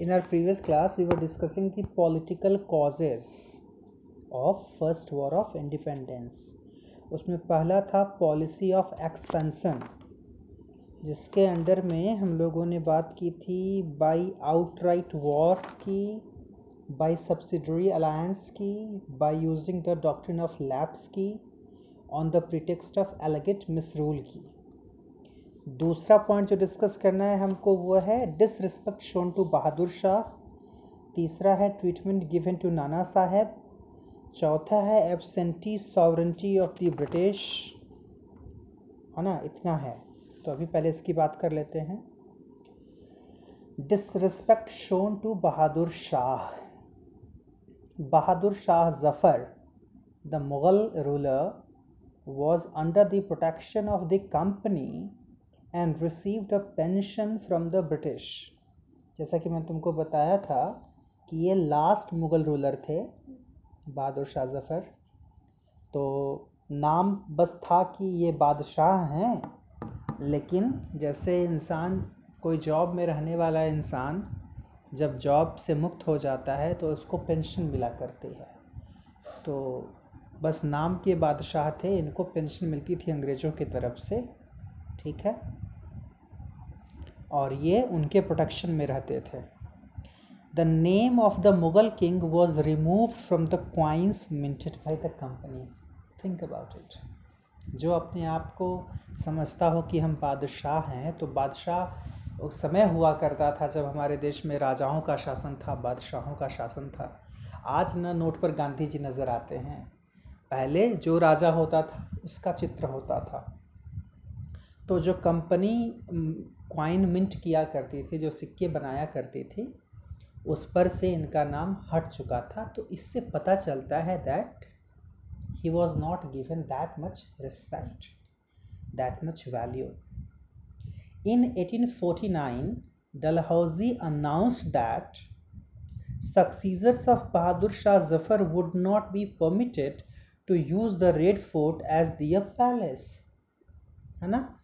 In our previous class, we were discussing the political causes of first war of independence. उसमें पहला था policy of expansion जिसके under में हम लोगों ने बात की थी बाई आउटराइट वॉर्स की बाई सब्सिडरी अलायंस की by using the doctrine of lapse की on the pretext of alleged misrule की दूसरा पॉइंट जो डिस्कस करना है हमको वो है disrespect shown to Bahadur Shah तीसरा है treatment given to Nana Saheb चौथा है absentee sovereignty of the British है ना? इतना है। तो अभी पहले इसकी बात कर लेते हैं। Disrespect shown to Bahadur Shah Bahadur Shah Zafar the Mughal ruler was under the protection of the company and received a pension from the British जैसा कि मैं तुमको बताया था कि ये लास्ट मुग़ल रूलर थे, बहादुर शाह जफ़र। तो नाम बस था कि ये बादशाह हैं, लेकिन जैसे इंसान, कोई जॉब में रहने वाला इंसान जब जॉब से मुक्त हो जाता है तो उसको पेंशन मिला करती है। तो बस नाम के बादशाह थे, इनको पेंशन मिलती थी अंग्रेज़ों की तरफ़ से। ठीक है? और ये उनके प्रोटेक्शन में रहते थे। The name of the Mughal king was remove from the coins minted by the company think about it जो अपने आप को समझता हो कि हम बादशाह हैं तो बादशाह उस समय हुआ करता था जब हमारे देश में राजाओं का शासन था, बादशाहों का शासन था। आज न नोट पर गांधी जी नज़र आते हैं। पहले जो राजा होता था, उसका चित्र होता था। तो जो कंपनी क्वाइन मिंट किया करती थी, जो सिक्के बनाया करती थी, उस पर से इनका नाम हट चुका था। तो इससे पता चलता है that he was not given that much respect that much value in 1849 Dalhousie announce that of Bahadur Shah Zafar would not be permitted to use the Red Fort as their palace. है ना?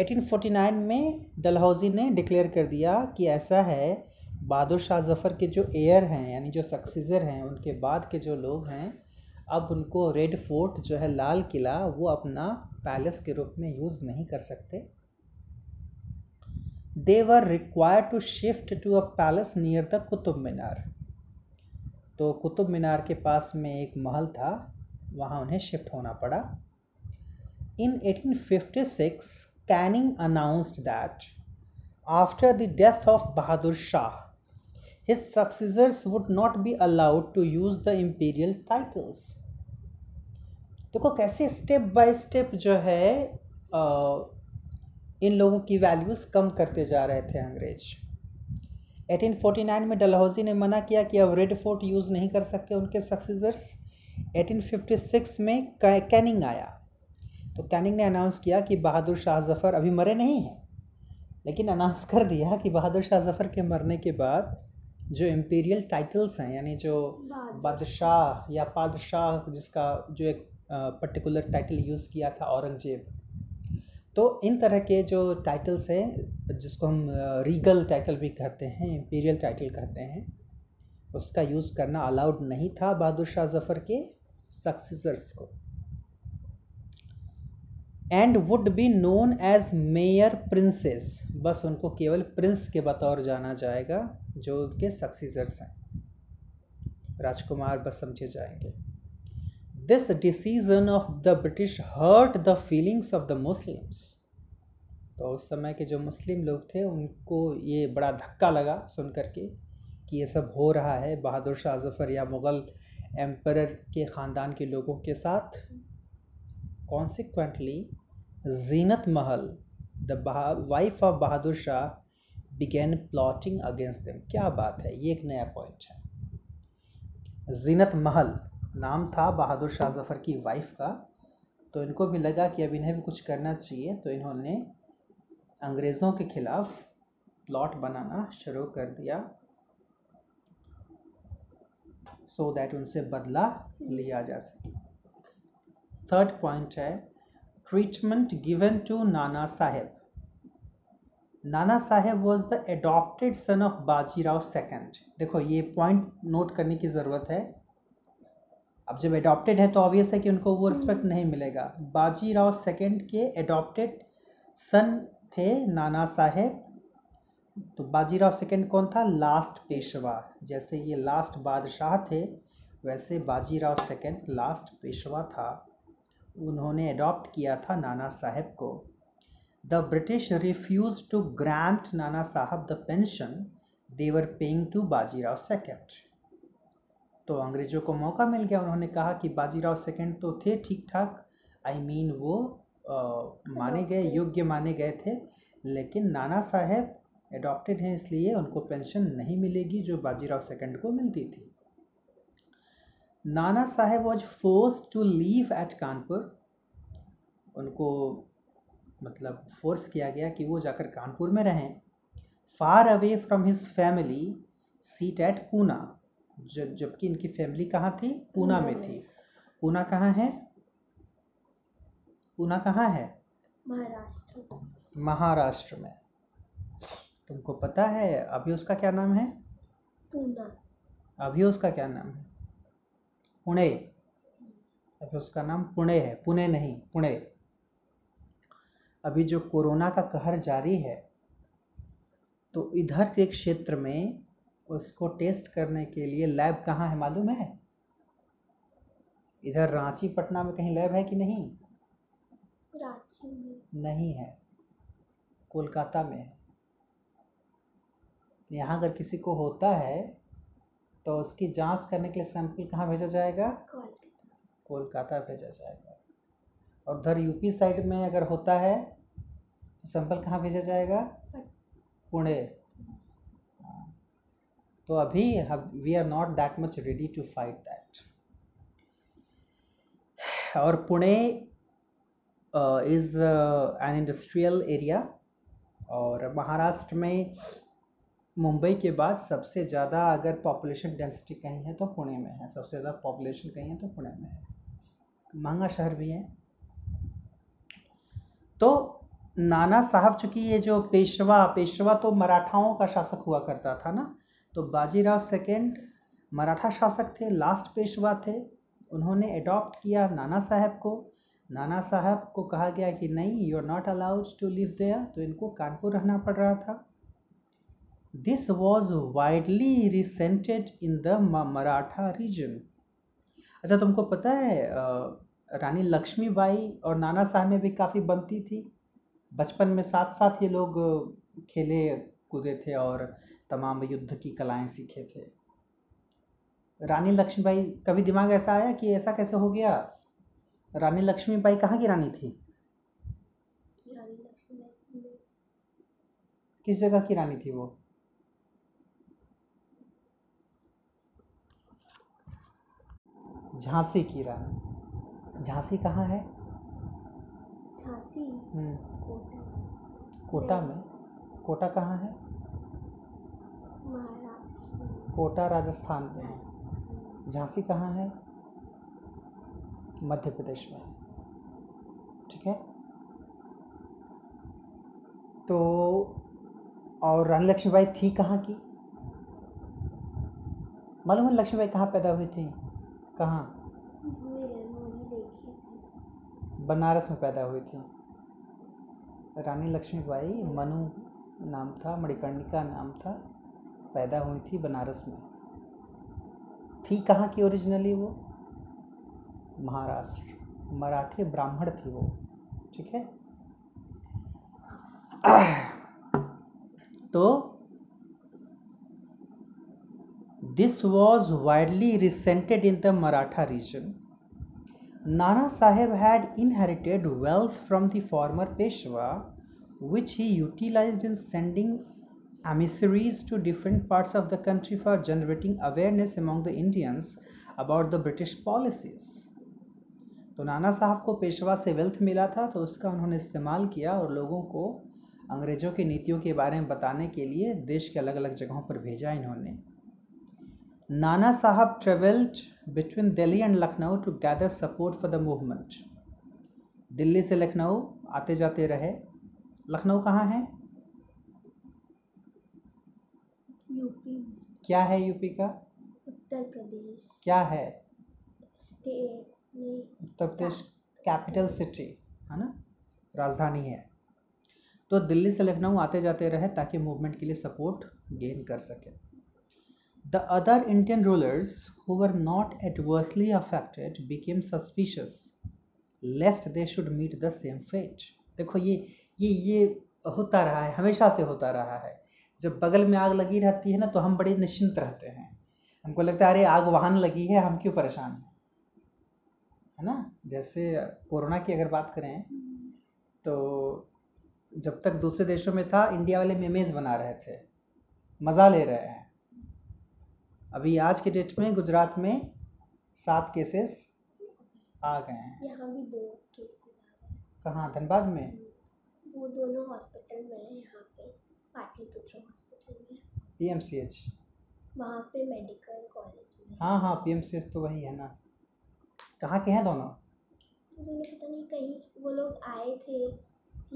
1849 में डलहौजी ने declare कर दिया कि ऐसा है, बहादुर शाह जफ़र के जो एयर हैं, यानी जो सक्सीज़र हैं, उनके बाद के जो लोग हैं, अब उनको रेड फोर्ट जो है, लाल किला, वो अपना पैलेस के रूप में यूज़ नहीं कर सकते। They were require to shift to a palace near the Qutub Minar तो कुतुब मीनार के पास में एक महल था, वहाँ उन्हें शिफ्ट होना पड़ा। In 1856 Canning announced that after the death of Bahadur Shah his successors would not be allowed to use the imperial titles. देखो कैसे स्टेप बाय स्टेप जो है इन लोगों की वैल्यूज़ कम करते जा रहे थे अंग्रेज़। 1849 में डलहौजी ने मना किया कि अब रेड फोर्ट यूज़ नहीं कर सकते उनके सक्सेसर्स 1856 में कैनिंग आया। तो कैनिंग ने अनाउंस किया कि बहादुर शाह जफ़र अभी मरे नहीं हैं। लेकिन अनाउंस कर दिया कि बहादुर शाह जफ़र के मरने के बाद जो इम्पीरियल टाइटल्स हैं यानी जो बादशाह। या पादशाह जिसका जो एक पर्टिकुलर टाइटल यूज़ किया था औरंगज़ेब। तो इन तरह के जो टाइटल्स हैं जिसको हम रीगल टाइटल भी कहते हैं इम्पीरियल टाइटल कहते हैं उसका यूज़ करना अलाउड नहीं था बहादुर शाह जफ़र के सक्सेसर्स को। And would be known as mere princes बस उनको केवल प्रिंस के बतौर जाना जाएगा, जो उनके सक्सेसर्स हैं। राजकुमार बस समझे जाएँगे। This decision of the British hurt the feelings of the Muslims तो उस समय के जो मुस्लिम लोग थे, उनको ये बड़ा धक्का लगा सुन कर के कि ये सब हो रहा है। बहादुर शाह जफ़र या मुग़ल एम्पर के ख़ानदान के लोगों के साथ। Consequently Zeenat Mahal, the wife of Bahadur Shah began plotting against them क्या बात है? ये एक नया पॉइंट है। जीनत महल नाम था बहादुर शाह जफ़र की वाइफ का तो इनको भी लगा कि अब इन्हें भी कुछ करना चाहिए तो इन्होंने अंग्रेज़ों के ख़िलाफ़ प्लॉट बनाना शुरू कर दिया। सो so दैट उनसे बदला लिया जा सके। थर्ड पॉइंट है treatment given to Nana Saheb Nana Saheb was the adopted son of Bajirao second देखो, ये पॉइंट नोट करने की ज़रूरत है। अब जब एडॉप्टेड है तो ऑब्वियस है कि उनको वो रिस्पेक्ट नहीं मिलेगा। बाजीराव सेकंड के एडॉप्टेड सन थे नाना साहेब तो बाजीराव सेकंड कौन था? लास्ट पेशवा जैसे ये लास्ट बादशाह थे, वैसे बाजीराव सेकंड लास्ट पेशवा था। उन्होंने अडॉप्ट किया था नाना साहेब को। The British refuse to grant Nana Sahab the pension they were paying to Bajirao second तो अंग्रेज़ों को मौका मिल गया। उन्होंने कहा कि बाजीराव सेकेंड तो थे ठीक ठाक आई मीन वो आ, माने गए योग्य माने गए थे। लेकिन नाना साहेब एडॉप्टेड हैं इसलिए उनको पेंशन नहीं मिलेगी जो बाजीराव सेकंड को मिलती थी। Nana Saheb was force to live at Kanpur. उनको मतलब फोर्स किया गया कि वो जाकर कानपुर में रहें। Far away from his family seat at Poona जब जबकि इनकी फैमिली कहाँ थी? पूना में थी। पूना कहाँ है? पूना कहाँ है? महाराष्ट्र। महाराष्ट्र में। तुमको पता है अभी उसका क्या नाम है? पूना अभी उसका क्या नाम है? पुणे। अभी उसका नाम पुणे है पुणे नहीं पुणे। अभी जो कोरोना का कहर जारी है तो इधर के क्षेत्र में उसको टेस्ट करने के लिए लैब कहाँ है मालूम है? इधर रांची पटना में कहीं लैब है कि नहीं? रांची में। नहीं है। कोलकाता में है। यहाँ अगर किसी को होता है तो उसकी जाँच करने के लिए सैंपल कहाँ भेजा जाएगा? कोलकाता भेजा जाएगा। और उधर यूपी साइड में अगर होता है तो सैंपल कहाँ भेजा जाएगा? पुणे। तो अभी we are not that much ready to fight that और Pune is an industrial area और महाराष्ट्र में मुंबई के बाद सबसे ज़्यादा अगर पॉपुलेशन डेंसिटी कहीं है तो पुणे में है। सबसे ज़्यादा पॉपुलेशन कहीं है तो पुणे में है। महँगा शहर भी है। तो नाना साहब, चूँकि ये जो पेशवा पेशवा तो मराठाओं का शासक हुआ करता था ना तो बाजीराव सेकेंड मराठा शासक थे लास्ट पेशवा थे। उन्होंने अडॉप्ट किया नाना साहब को। नाना साहब को कहा गया कि नहीं you are not allowed to live there तो इनको कानपुर रहना पड़ रहा था। This was widely resented in the Maratha region अच्छा तुमको पता है अ, रानी लक्ष्मीबाई और नाना साहब में भी काफ़ी बनती थी। बचपन में साथ साथ ये लोग खेले कूदे थे और तमाम युद्ध की कलाएँ सीखे थे। रानी लक्ष्मीबाई कभी दिमाग ऐसा आया कि ऐसा कैसे हो गया? रानी लक्ष्मीबाई कहाँ की रानी थी? रानी किस जगह की रानी थी वो? झांसी की रानी। झांसी कहाँ है? झांसी? हम्म, कोटा। कोटा में। कोटा कहाँ है? कोटा राजस्थान में। है झांसी कहाँ है? मध्य प्रदेश में है। ठीक है? तो और रानी लक्ष्मीबाई थी कहाँ की? मालूम है लक्ष्मीबाई कहाँ पैदा हुई थी? कहाँ? बनारस में पैदा हुई थी। रानी लक्ष्मीबाई मनु नाम था मणिकर्णिका नाम था पैदा हुई थी बनारस में। थी कहाँ की ओरिजिनली वो? महाराष्ट्र। मराठी ब्राह्मण थी वो ठीक है? तो this was widely resented in the Maratha region Nana Saheb had inherited wealth from the former Peshwa which he utilise in sending emissaries to different parts of the country for generating awareness among the Indians about the British policies तो नाना साहब को पेशवा से wealth मिला था तो उसका उन्होंने इस्तेमाल किया और लोगों को अंग्रेज़ों की नीतियों के बारे में बताने के लिए देश के अलग अलग जगहों पर भेजा इन्होंने। Nana Sahab travelled between Delhi and Lucknow to gather support for the movement Delhi से लखनऊ आते जाते रहे। लखनऊ कहाँ है? यूपी क्या है यूपी का? उत्तर प्रदेश। क्या है? State Uttar Pradesh capital city है ना? राजधानी है। तो दिल्ली से लखनऊ आते जाते रहे ताकि मूवमेंट के लिए सपोर्ट गेन कर सके। The other Indian rulers who were not adversely affected became suspicious lest they should meet the same fate देखो ये ये ये होता रहा है, हमेशा से होता रहा है। जब बगल में आग लगी रहती है ना तो हम बड़े निश्चिंत रहते हैं। हमको लगता है, अरे, आग वहाँ लगी है, हम क्यों परेशान हैं? है ना? जैसे कोरोना की अगर बात करें तो जब तक दूसरे देशों में था, इंडिया वाले मेमेज बना रहे थे, मज़ा ले रहे हैं। अभी आज के डेट में गुजरात में सात केसेस आ गए हैं। यहाँ भी दो केसेस आ गए कहाँ? धनबाद में? वो दोनों हॉस्पिटल में है यहाँ पे पाटलिपुत्र हॉस्पिटल में पी एम सी एच वहाँ पे मेडिकल कॉलेज में हाँ। हाँ पी एम सी एच तो वही है ना। कहाँ के हैं दोनों? दोनों पता नहीं कहीं वो लोग आए थे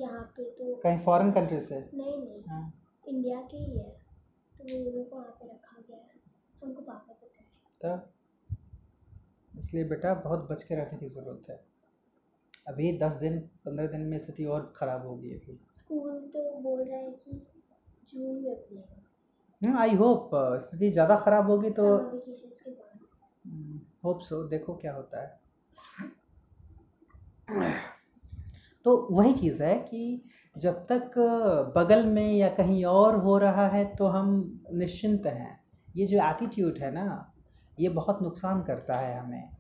यहाँ पे तो कहीं फॉरेन कंट्री से? नहीं नहीं हाँ। इंडिया के ही है। तो वो दोनों को वहाँ पे रखा गया है। हमको पापा पता है। तब? इसलिए बेटा बहुत बच के रहने की ज़रूरत है। अभी दस दिन पंद्रह दिन में स्थिति और ख़राब होगी अभी। स्कूल तो बोल रहा है कि जून में खुलेगा आई होप स्थिति ज़्यादा ख़राब होगी तो होप सो देखो क्या होता है। तो वही चीज़ है कि जब तक बगल में या कहीं और हो रहा है तो हम निश्चिंत हैं। ये जो एटीट्यूड है ना, ये बहुत नुकसान करता है हमें।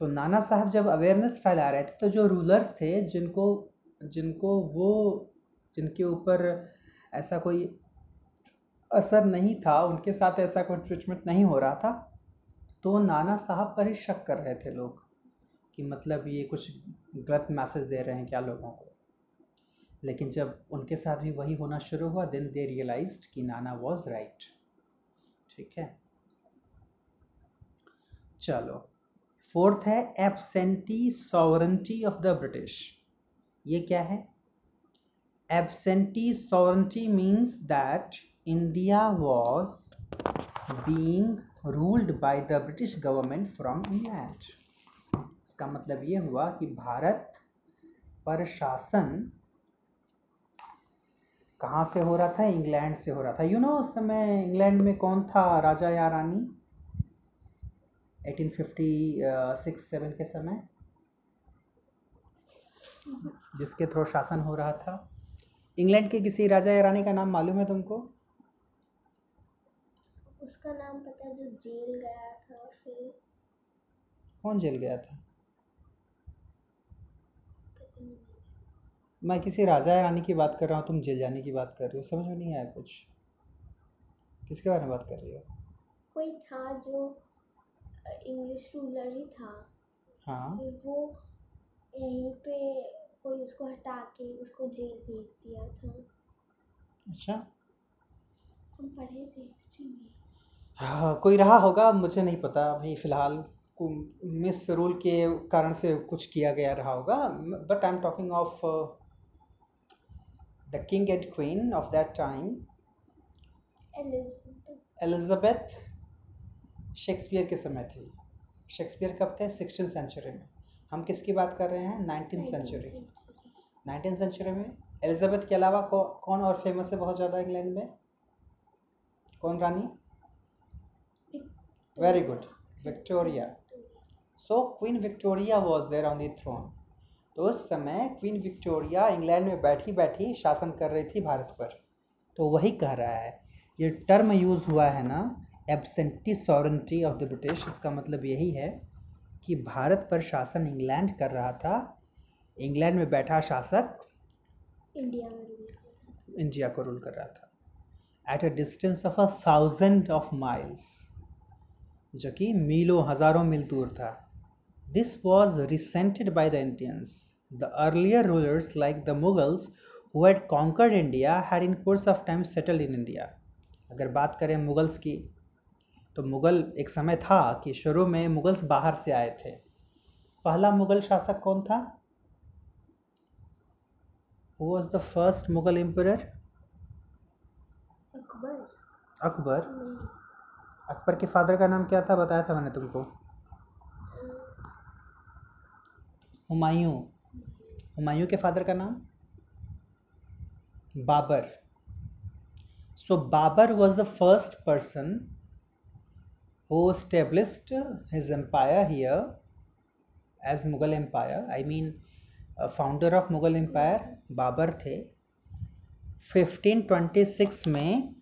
तो नाना साहब जब अवेयरनेस फैला रहे थे तो जो रूलर्स थे, जिनको जिनको वो, जिनके ऊपर ऐसा कोई असर नहीं था, उनके साथ ऐसा कोई ट्रीटमेंट नहीं हो रहा था तो नाना साहब पर ही शक कर रहे थे लोग, कि मतलब ये कुछ गलत मैसेज दे रहे हैं क्या लोगों को। लेकिन जब उनके साथ भी वही होना शुरू हुआ देन दे रियलाइज्ड कि नाना वॉज़ राइट ठीक है? चलो, फोर्थ है absentee sovereignty of the British. ये क्या है? Absentee sovereignty means that India was being ruled by the British government from England. इसका मतलब ये हुआ कि भारत पर शासन कहाँ से हो रहा था? इंग्लैंड से हो रहा था। यू you नो know, उस समय इंग्लैंड में कौन था राजा या रानी? 1856 सेवन के समय? जिसके थ्रू शासन हो रहा था। इंग्लैंड के किसी राजा या रानी का नाम मालूम है तुमको? उसका नाम पता है जो जेल गया था फिर कौन जेल गया था पता नहीं मैं किसी राजा या रानी की बात कर रहा हूँ तुम जेल जाने की बात कर रही हो। समझ में नहीं आया कुछ। किसके बारे में बात कर रही हो? कोई था जो इंग्लिश रूलर ही था। हाँ। फिर वो यहीं पे कोई उसको हटा के उसको जेल भेज दिया था। अच्छा। हम पढ़े थे हिस्ट्री में। हाँ कोई रहा होगा मुझे नहीं पता। अभी फ़िलहाल मिस रूल के कारण से कुछ किया गया रहा होगा। But I am talking of the king and queen of that time Elizabeth Elizabeth Shakespeare के समय थी। शेक्सपियर कब थे? सिक्सटीन सेंचुरी में। हम किसकी बात कर रहे हैं? नाइनटीन सेंचुरी नाइनटीन सेंचुरी में। एलिजाबेथ के अलावा कौ, कौन और फ़ेमस है बहुत ज़्यादा इंग्लैंड में? कौन रानी? Very good Victoria so queen Victoria was there on the throne तो उस समय क्वीन विक्टोरिया इंग्लैंड में बैठी बैठी शासन कर रही थी भारत पर। तो वही कह रहा है ये टर्म यूज़ हुआ है ना absentee sovereignty of the British इसका मतलब यही है कि भारत पर शासन इंग्लैंड कर रहा था इंग्लैंड में बैठा शासक इंडिया इंडिया को रूल कर रहा था। At a distance of a thousand of miles जो कि मीलों हज़ारों मील दूर था। This was resented by the Indians the earlier rulers like the Mughals who had conquered India had in course of time settled in India अगर बात करें मुगल्स की तो मुग़ल एक समय था कि शुरू में मुगल्स बाहर से आए थे। पहला मुग़ल शासक कौन था? Was the first Mughal emperor Akbar. Akbar? Akbar के फादर का नाम क्या था? बताया था मैंने तुमको। हुमायूं। हुमायूं के फादर का नाम? Babur. So Babur was the first person who established his empire here as Mughal empire I mean founder of Mughal empire Babur थे। 1526 में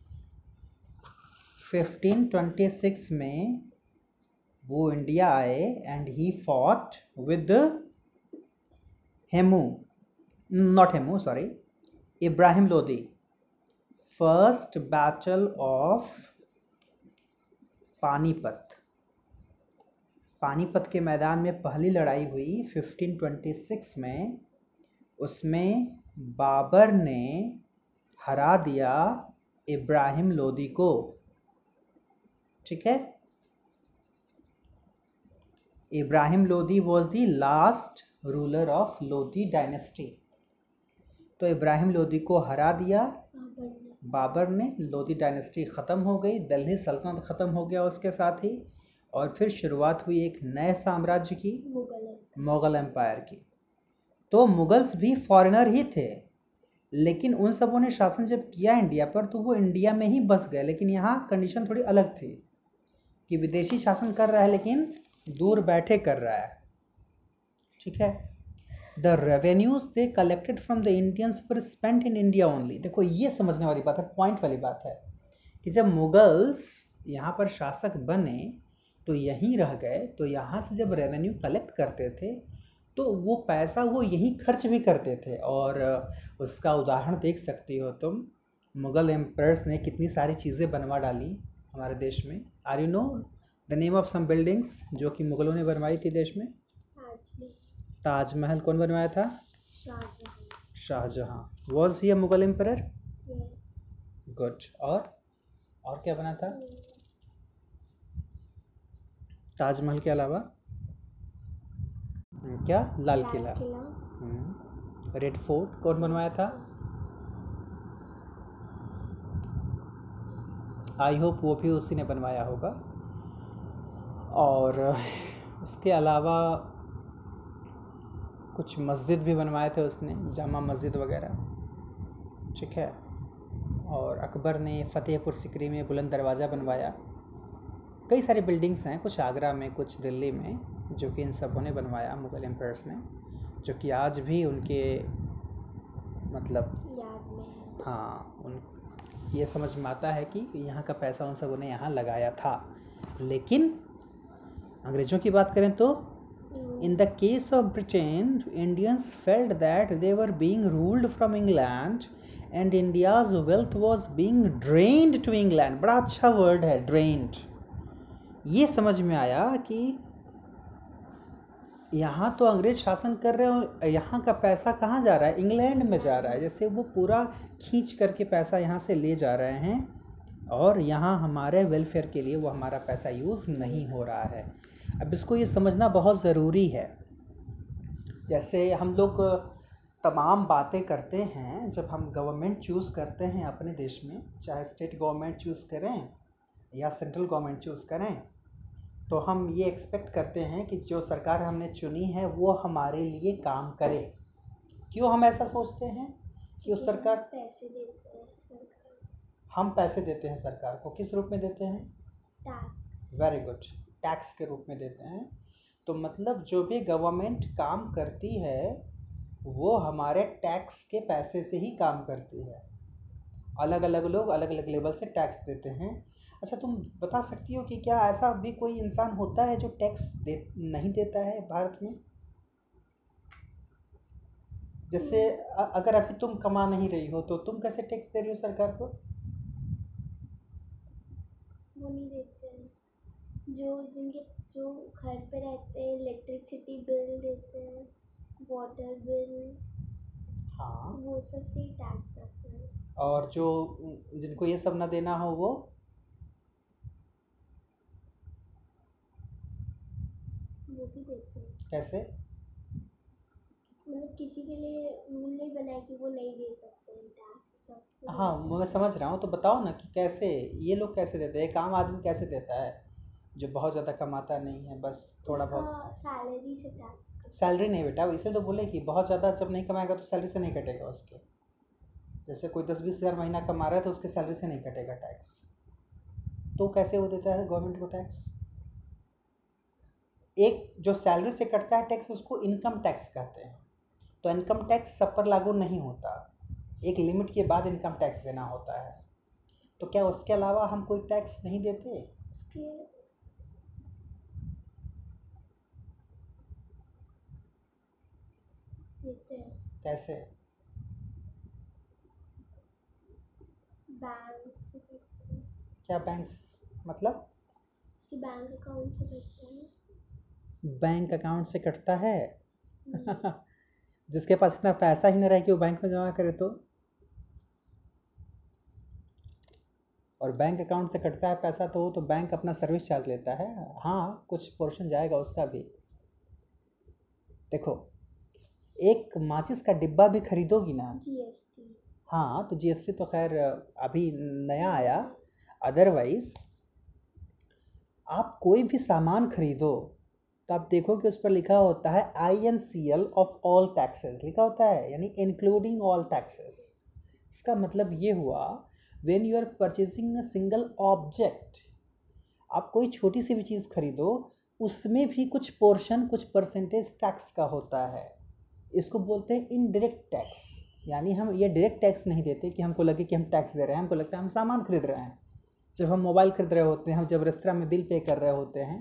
1526 में वो इंडिया आए and he fought with Hemu not Hemu sorry Ibrahim Lodi first battle of Panipat. Panipat के मैदान में पहली लड़ाई हुई 1526 में। उसमें बाबर ने हरा दिया इब्राहिम लोदी को। ठीक है? Ibrahim Lodi was the last ruler of Lodhi dynasty तो इब्राहिम लोधी को हरा दिया। बाबर ने। लोधी डायनेस्टी ख़त्म हो गई। दिल्ली सल्तनत ख़त्म हो गया उसके साथ ही। और फिर शुरुआत हुई एक नए साम्राज्य की, मुगल एम्पायर की। तो मुगल्स भी फॉरेनर ही थे। लेकिन उन सबों ने शासन जब किया इंडिया पर तो वो इंडिया में ही बस गए। लेकिन यहाँ कंडीशन थोड़ी अलग थी कि विदेशी शासन कर रहा है, लेकिन दूर बैठे कर रहा है। ठीक है? The revenues they collected from the Indians पर स्पेंट इन इंडिया ओनली देखो, ये समझने वाली बात है पॉइंट वाली बात है कि जब मुगल्स यहाँ पर शासक बने तो यहीं रह गए तो यहाँ से जब रेवेन्यू कलेक्ट करते थे तो वो पैसा वो यहीं खर्च भी करते थे। और उसका उदाहरण देख सकती हो तुम, मुग़ल एम्पायर्स ने कितनी सारी चीज़ें बनवा डाली हमारे देश में। Are you know the name of some buildings जो कि मुग़लों ने बनवाई थी देश में? ताजमहल कौन बनवाया था? Shah Jahan. Was he Mughal empire yes good और? और क्या बना था? ताजमहल के अलावा? हम्म, क्या? लाल किला। किला। रेड फोर्ट कौन बनवाया था? आई होप वो भी उसी ने बनवाया होगा। और उसके अलावा कुछ मस्जिद भी बनवाए थे उसने जामा मस्जिद वगैरह। ठीक है? और अकबर ने फ़तेहपुर सिकरी में बुलंद दरवाज़ा बनवाया। कई सारी बिल्डिंग्स हैं कुछ आगरा में कुछ दिल्ली में जो कि इन सबों ने बनवाया मुग़ल एम्पायर्स ने जो कि आज भी उनके मतलब याद में हाँ। उन ये समझ में आता है कि यहाँ का पैसा उन सबों ने यहाँ लगाया था। लेकिन अंग्रेज़ों की बात करें तो in the case of Britain Indians felt that they were being ruled from England and India's wealth was being drained to England बड़ा अच्छा वर्ड है ड्रेन्ड ये समझ में आया कि यहाँ तो अंग्रेज़ शासन कर रहे हैं यहाँ का पैसा कहाँ जा रहा है? इंग्लैंड में जा रहा है। जैसे वो पूरा खींच करके पैसा यहाँ से ले जा रहे हैं और यहाँ हमारे वेलफेयर के लिए वो हमारा पैसा यूज़ नहीं हो रहा है। अब इसको ये समझना बहुत ज़रूरी है। जैसे हम लोग तमाम बातें करते हैं जब हम गवर्नमेंट चूज़ करते हैं अपने देश में चाहे स्टेट गवर्नमेंट चूज़ करें या सेंट्रल गवर्नमेंट चूज़ करें तो हम ये एक्सपेक्ट करते हैं कि जो सरकार हमने चुनी है वो हमारे लिए काम करे। क्यों हम ऐसा सोचते हैं कि उस सरकार पैसे देते हैं सरकार हम पैसे देते हैं सरकार को। किस रूप में देते हैं? वेरी गुड टैक्स के रूप में देते हैं। तो मतलब जो भी गवर्नमेंट काम करती है, वो हमारे टैक्स के पैसे से ही काम करती है। अलग अलग लोग अलग अलग लेवल से टैक्स देते हैं। अच्छा तुम बता सकती हो कि क्या ऐसा भी कोई इंसान होता है जो टैक्स दे, नहीं देता है भारत में? जैसे अगर अभी तुम कमा नहीं रही हो तो तुम कैसे टैक्स दे रही हो सरकार को? वो नहीं जो जिनके जो घर पे रहते हैं इलेक्ट्रिसिटी बिल देते हैं वाटर बिल हाँ। वो सबसे ही टैक्स आते हैं। और जो जिनको ये सब ना देना हो वो? वो भी देते हैं। कैसे? मतलब किसी के लिए रूल नहीं बनाया कि वो नहीं दे सकते टैक्स सब। हाँ मैं समझ रहा हूँ तो बताओ ना कि कैसे ये लोग कैसे देते हैं एक आम आदमी कैसे देता है? जो बहुत ज़्यादा कमाता नहीं है बस थोड़ा बहुत। सैलरी से टैक्स सैलरी नहीं बेटा इसे तो बोले कि बहुत ज़्यादा जब नहीं कमाएगा तो सैलरी से नहीं कटेगा उसके। जैसे कोई दस बीस हज़ार महीना कमा रहा है तो उसके सैलरी से नहीं कटेगा टैक्स तो कैसे वो देता है गवर्नमेंट को टैक्स एक जो सैलरी से कटता है टैक्स उसको इनकम टैक्स कहते हैं। तो इनकम टैक्स सब पर लागू नहीं होता। एक लिमिट के बाद इनकम टैक्स देना होता है। तो क्या उसके अलावा हम कोई टैक्स नहीं देते? उसके देते हैं कैसे बैंक से करते हैं। क्या बैंक से? मतलब? उसके बैंक अकाउंट से करते हैं। बैंक अकाउंट से कटता है? जिसके पास इतना पैसा ही ना रहे कि वो बैंक में जमा करे तो? और बैंक अकाउंट से कटता है पैसा तो वो तो बैंक अपना सर्विस चार्ज लेता है। हाँ कुछ पोर्शन जाएगा उसका भी। देखो एक माचिस का डिब्बा भी खरीदोगी ना? जीएसटी हाँ तो जीएसटी तो खैर अभी नया आया। अदरवाइज़ आप कोई भी सामान खरीदो तो आप देखो कि उस पर लिखा होता है I N C L of all taxes लिखा होता है यानी इंक्लूडिंग ऑल टैक्सेस इसका मतलब ये हुआ when you are purchasing a single object आप कोई छोटी सी भी चीज़ खरीदो उसमें भी कुछ पोर्शन कुछ परसेंटेज टैक्स का होता है। इसको बोलते हैं इनडायरेक्ट टैक्स यानी हम ये डायरेक्ट टैक्स नहीं देते कि हमको लगे कि हम टैक्स दे रहे हैं हमको लगता है हम सामान खरीद रहे हैं। जब हम मोबाइल खरीद रहे होते हैं हम जब रेस्तरा में बिल पे कर रहे होते हैं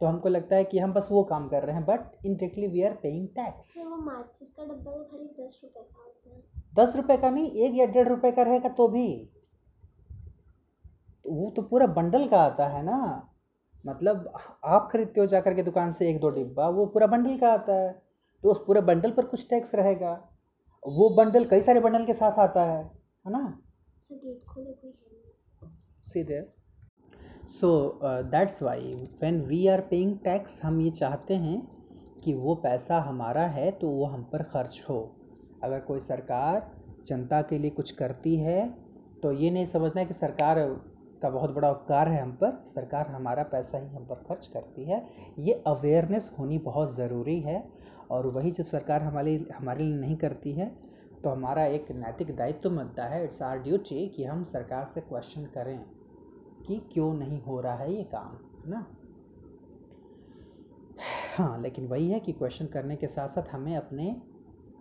तो हमको लगता है कि हम बस वो काम कर रहे हैं but indirectly we are paying tax माचिस का डब्बा तो खाली दस रुपये का होता है। दस रुपए का नहीं एक या डेढ़ रुपये का रहेगा तो भी। तो वो तो पूरा बंडल का आता है ना। मतलब आप खरीदते हो जाकर के दुकान से एक दो डिब्बा वो पूरा बंडल का आता है। तो उस पूरे बंडल पर कुछ टैक्स रहेगा। वो बंडल कई सारे बंडल के साथ आता है है ना? गेट खोले कोई है सीधे so that's why when we are paying tax हम ये चाहते हैं कि वो पैसा हमारा है तो वो हम पर खर्च हो। अगर कोई सरकार जनता के लिए कुछ करती है तो ये नहीं समझना कि सरकार का बहुत बड़ा उपकार है हम पर। सरकार हमारा पैसा ही हम पर खर्च करती है। ये अवेयरनेस होनी बहुत ज़रूरी है और वही जब सरकार हमारे हमारे लिए नहीं करती है तो हमारा एक नैतिक दायित्व बनता है। इट्स आर ड्यूटी कि हम सरकार से क्वेश्चन करें कि क्यों नहीं हो रहा है ये काम है ना? हाँ लेकिन वही है कि क्वेश्चन करने के साथ साथ हमें अपने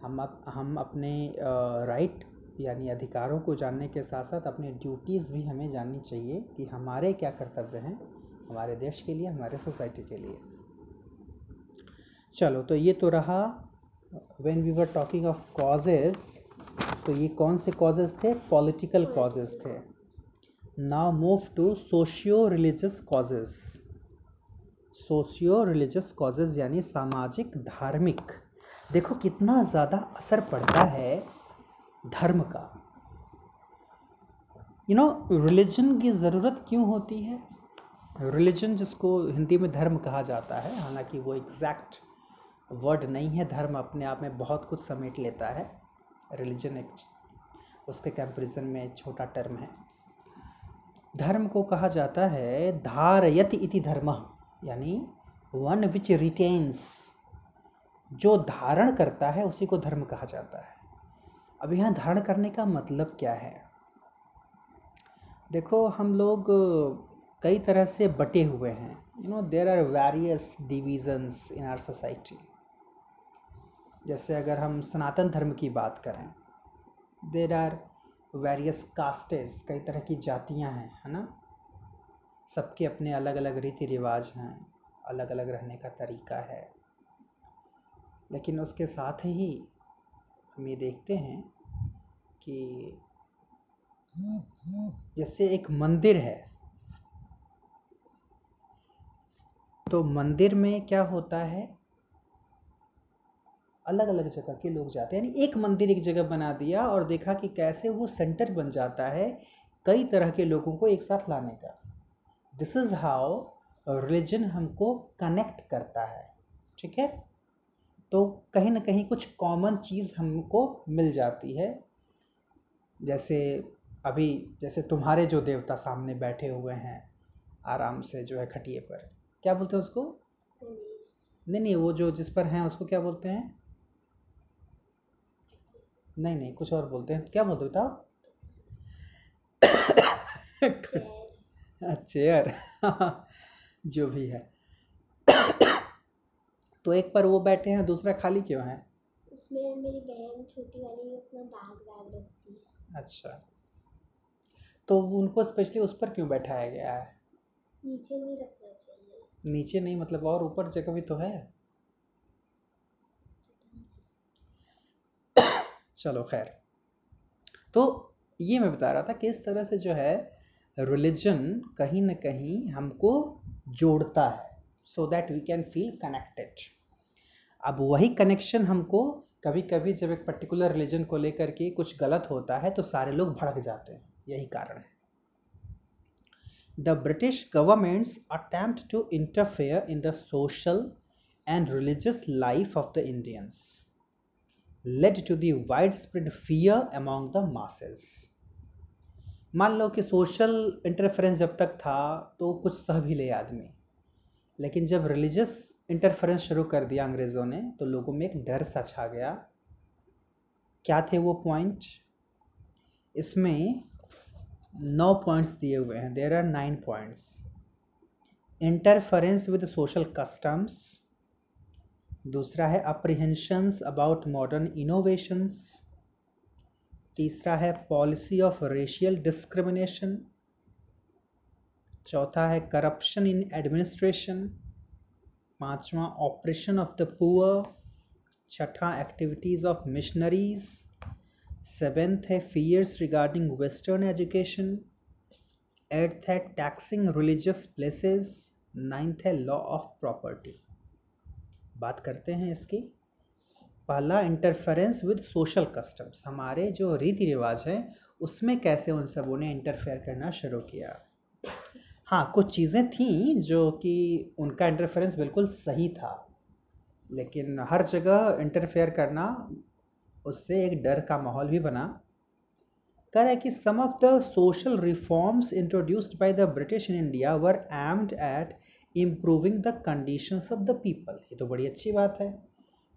हम अप, हम अपने राइट यानी अधिकारों को जानने के साथ साथ अपने ड्यूटीज़ भी हमें जाननी चाहिए कि हमारे क्या कर्तव्य हैं हमारे देश के लिए, हमारे सोसाइटी के लिए। चलो तो ये तो रहा when we were talking of causes तो ये कौन से कॉजेज़ थे? पॉलिटिकल कॉजेज़ थे। Now move to socio religious causes socio religious causes यानी सामाजिक, धार्मिक। देखो कितना ज़्यादा असर पड़ता है धर्म का। यू नो रिलीजन की ज़रूरत क्यों होती है? रिलीजन जिसको हिंदी में धर्म कहा जाता है, हालाँकि वो एग्जैक्ट वर्ड नहीं है, धर्म अपने आप में बहुत कुछ समेट लेता है रिलीजन एक उसके कंपेरिजन में एक छोटा टर्म है। धर्म को कहा जाता है, धारयत इति धर्म, यानी वन विच रिटेन्स जो धारण करता है, उसी को धर्म कहा जाता है। अब यहाँ धारण करने का मतलब क्या है? देखो, हम लोग कई तरह से बटे हुए हैं। You know there are various divisions in our society जैसे अगर हम सनातन धर्म की बात करें देर आर वेरियस कास्टेस कई तरह की जातियाँ हैं, है ना? सबके अपने अलग अलग रीति रिवाज हैं अलग अलग रहने का तरीका है। लेकिन उसके साथ ही हम ये देखते हैं कि जैसे एक मंदिर है तो मंदिर में क्या होता है? अलग अलग जगह के लोग जाते हैं। यानी एक मंदिर एक जगह बना दिया और देखा कि कैसे वो सेंटर बन जाता है कई तरह के लोगों को एक साथ लाने का। दिस इज़ हाउ रिलीजन हमको कनेक्ट करता है, ठीक है? तो कहीं ना कहीं कुछ कॉमन चीज़ हमको मिल जाती है। जैसे अभी जैसे तुम्हारे जो देवता सामने बैठे हुए हैं, आराम से जो है खटिए पर, क्या बोलते हैं उसको? नहीं नहीं, वो जो जिस पर हैं उसको क्या बोलते हैं? नहीं नहीं, कुछ और बोलते हैं। क्या बोलते बताओ चेयर। जो भी है। तो एक पर वो बैठे हैं, दूसरा खाली क्यों है? उसमें मेरी बहन छोटी वाली अपना बैग वैग रखती है। अच्छा। तो उनको स्पेशली उस पर क्यों बैठाया गया है? नीचे नहीं रखना चाहिए। नीचे नहीं मतलब और ऊपर जगह भी तो है। चलो खैर। तो ये मैं बता रहा था कि इस तरह से जो है रिलीजन कहीं ना कहीं हमको जोड़ता है so that we can feel connected अब वही कनेक्शन हमको कभी कभी जब एक पर्टिकुलर रिलीजन को लेकर के कुछ गलत होता है तो सारे लोग भड़क जाते हैं। यही कारण है। The British government's attempt to interfere in the social and religious life of the Indians led to the widespread fear among the masses मान लो कि सोशल इंटरफेरेंस जब तक था तो कुछ सह भी ले आदमी। लेकिन जब रिलीजियस इंटरफेरेंस शुरू कर दिया अंग्रेज़ों ने तो लोगों में एक डर सा छा गया। क्या थे वो पॉइंट इसमें नौ पॉइंट्स दिए हुए हैं। There are nine points interference with social customs दूसरा है अप्रीहेंशंस अबाउट मॉडर्न इनोवेशंस तीसरा है पॉलिसी ऑफ़ रेशियल डिस्क्रिमिनेशन चौथा है करप्शन इन एडमिनिस्ट्रेशन पांचवा ऑपरेशन ऑफ़ द पुअर छठा एक्टिविटीज़ ऑफ़ मिशनरीज सेवेंथ है fears regarding western education eighth है टैक्सिंग रिलीजियस प्लेसेस नाइन्थ है लॉ ऑफ़ प्रॉपर्टी बात करते हैं इसकी। पहला इंटरफेरेंस विद सोशल कस्टम्स हमारे जो रीति रिवाज हैं, उसमें कैसे उन सबों ने इंटरफेयर करना शुरू किया? हाँ कुछ चीज़ें थीं जो कि उनका इंटरफेरेंस बिल्कुल सही था। लेकिन हर जगह इंटरफेयर करना, उससे एक डर का माहौल भी बना। कह है कि some of the social reforms introduced by the British in India were aimed at improving the conditions of the people ये तो बड़ी अच्छी बात है।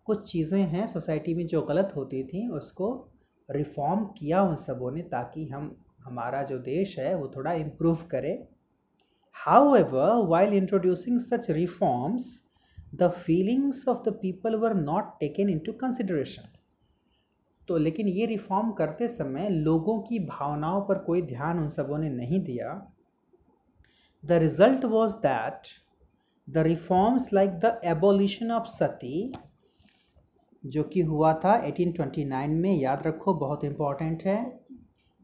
कुछ चीज़ें हैं सोसाइटी में जो गलत होती थी, उसको रिफॉर्म किया उन सबों ने ताकि हम, हमारा जो देश है वो थोड़ा इम्प्रूव करे। While introducing such reforms the feelings of the people were not taken into consideration तो लेकिन ये रिफॉर्म करते समय लोगों की भावनाओं पर कोई ध्यान उन सबों ने नहीं दिया। The result was that the reforms like the abolition of sati जो कि हुआ था 1829 में, याद रखो, बहुत इंपॉर्टेंट है।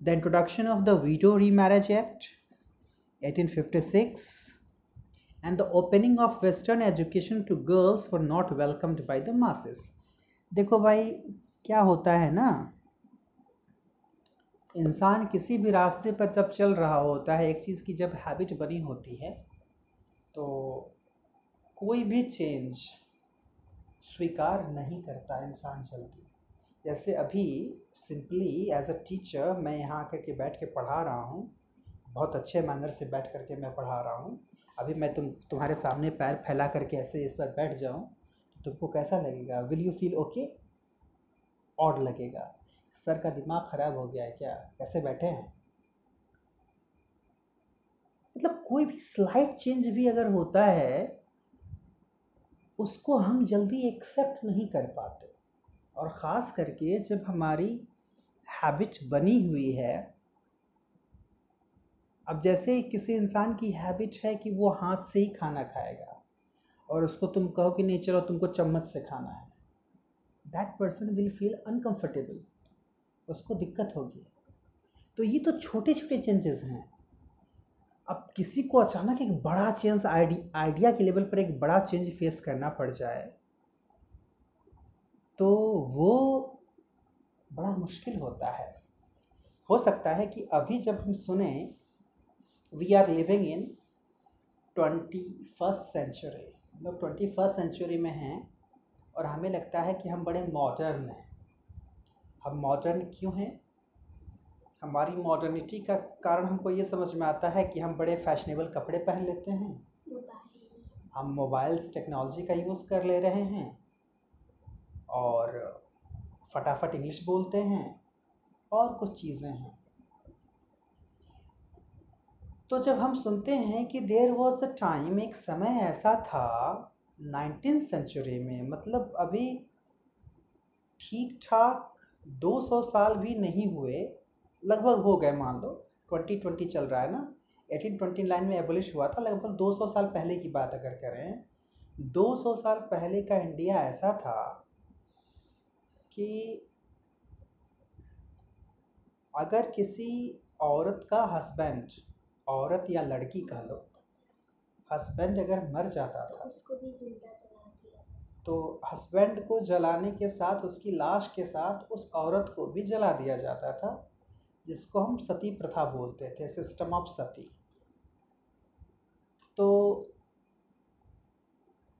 The introduction of the widow remarriage act 1856 and the opening of western education to girls were not welcomed by the masses. देखो भाई, क्या होता है ना? इंसान किसी भी रास्ते पर जब चल रहा होता है, एक चीज़ की जब हैबिट बनी होती है तो कोई भी चेंज स्वीकार नहीं करता इंसान जल्दी जैसे अभी सिंपली एज अ टीचर मैं यहाँ आकर के बैठ के पढ़ा रहा हूँ बहुत अच्छे मैनर से बैठ करके मैं पढ़ा रहा हूँ। अभी मैं तुम, तुम्हारे सामने पैर फैला करके ऐसे इस पर बैठ जाऊँ तो तुमको कैसा लगेगा? Will you feel okay odd लगेगा। सर का दिमाग ख़राब हो गया है क्या? कैसे बैठे हैं? मतलब कोई भी स्लाइट चेंज भी अगर होता है, उसको हम जल्दी एक्सेप्ट नहीं कर पाते। और ख़ास करके जब हमारी हैबिट बनी हुई है अब जैसे ही किसी इंसान की हैबिट है कि वो हाथ से ही खाना खाएगा और उसको तुम कहो कि नहीं, चलो तुमको चम्मच से खाना है that person will feel uncomfortable उसको दिक्कत होगी। तो ये तो छोटे छोटे चेंजेस हैं। अब किसी को अचानक एक बड़ा चेंज आइडिया के लेवल पर एक बड़ा चेंज फेस करना पड़ जाए तो वो बड़ा मुश्किल होता है। हो सकता है कि अभी जब हम सुने we are living in twenty first century मतलब ट्वेंटी फ़र्स्ट सेंचुरी में हैं और हमें लगता है कि हम बड़े मॉडर्न हैं। हम मॉडर्न क्यों हैं? हमारी मॉडर्निटी का कारण हमको ये समझ में आता है कि हम बड़े फैशनेबल कपड़े पहन लेते हैं। हम मोबाइल्स टेक्नोलॉजी का यूज़ कर ले रहे हैं और फटाफट इंग्लिश बोलते हैं और कुछ चीज़ें हैं। तो जब हम सुनते हैं कि देर वॉज़ द टाइम एक समय ऐसा था नाइनटीन सेंचुरी में मतलब अभी ठीक ठाक 200 साल भी नहीं हुए, लगभग हो गए मान लो ट्वेंटी ट्वेंटी चल रहा है ना एटीन ट्वेंटी नाइन में एबोलिश हुआ था, लगभग 200 साल पहले की बात अगर करें 200 साल पहले का इंडिया ऐसा था कि अगर किसी औरत का हस्बैंड औरत या लड़की कह लो हस्बैंड अगर मर जाता था उसको भी ज़िंदा जला दिया तो हस्बैंड को जलाने के साथ उसकी लाश के साथ उस औरत को भी जला दिया जाता था जिसको हम सती प्रथा बोलते थे सिस्टम ऑफ़ सती। तो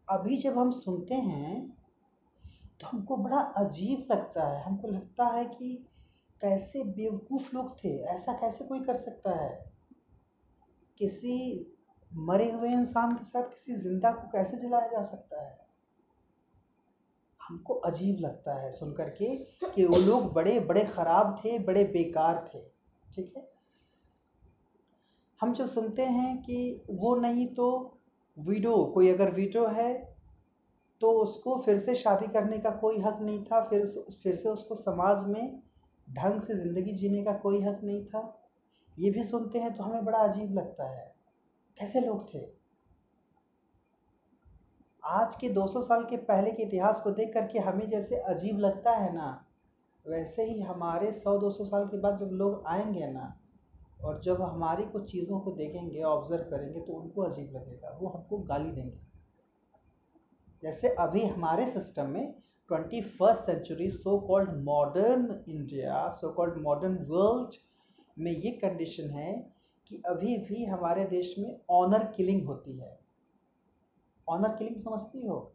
अभी जब हम सुनते हैं तो हमको बड़ा अजीब लगता है। हमको लगता है कि कैसे बेवकूफ़ लोग थे ऐसा कैसे कोई कर सकता है? किसी मरे हुए इंसान के साथ किसी ज़िंदा को कैसे जलाया जा सकता है? हमको अजीब लगता है सुन कर के कि वो लोग बड़े बड़े ख़राब थे, बड़े बेकार थे, ठीक है? हम जो सुनते हैं कि वो नहीं तो वीडो, कोई अगर वीडो है तो उसको फिर से शादी करने का कोई हक नहीं था, फिर फिर से उसको समाज में ढंग से ज़िंदगी जीने का कोई हक नहीं था। ये भी सुनते हैं तो हमें बड़ा अजीब लगता है। कैसे लोग थे? आज के 200 साल के पहले के इतिहास को देख करके हमें जैसे अजीब लगता है ना, वैसे ही हमारे 100-200 साल के बाद जब लोग आएँगे ना, और जब हमारी कुछ चीज़ों को देखेंगे ऑब्ज़र्व करेंगे तो उनको अजीब लगेगा, वो हमको गाली देंगे। जैसे अभी हमारे सिस्टम में twenty first century so called modern India so called modern world में ये कंडीशन है कि अभी भी हमारे देश में ऑनर किलिंग होती है। ऑनर किलिंग समझती हो?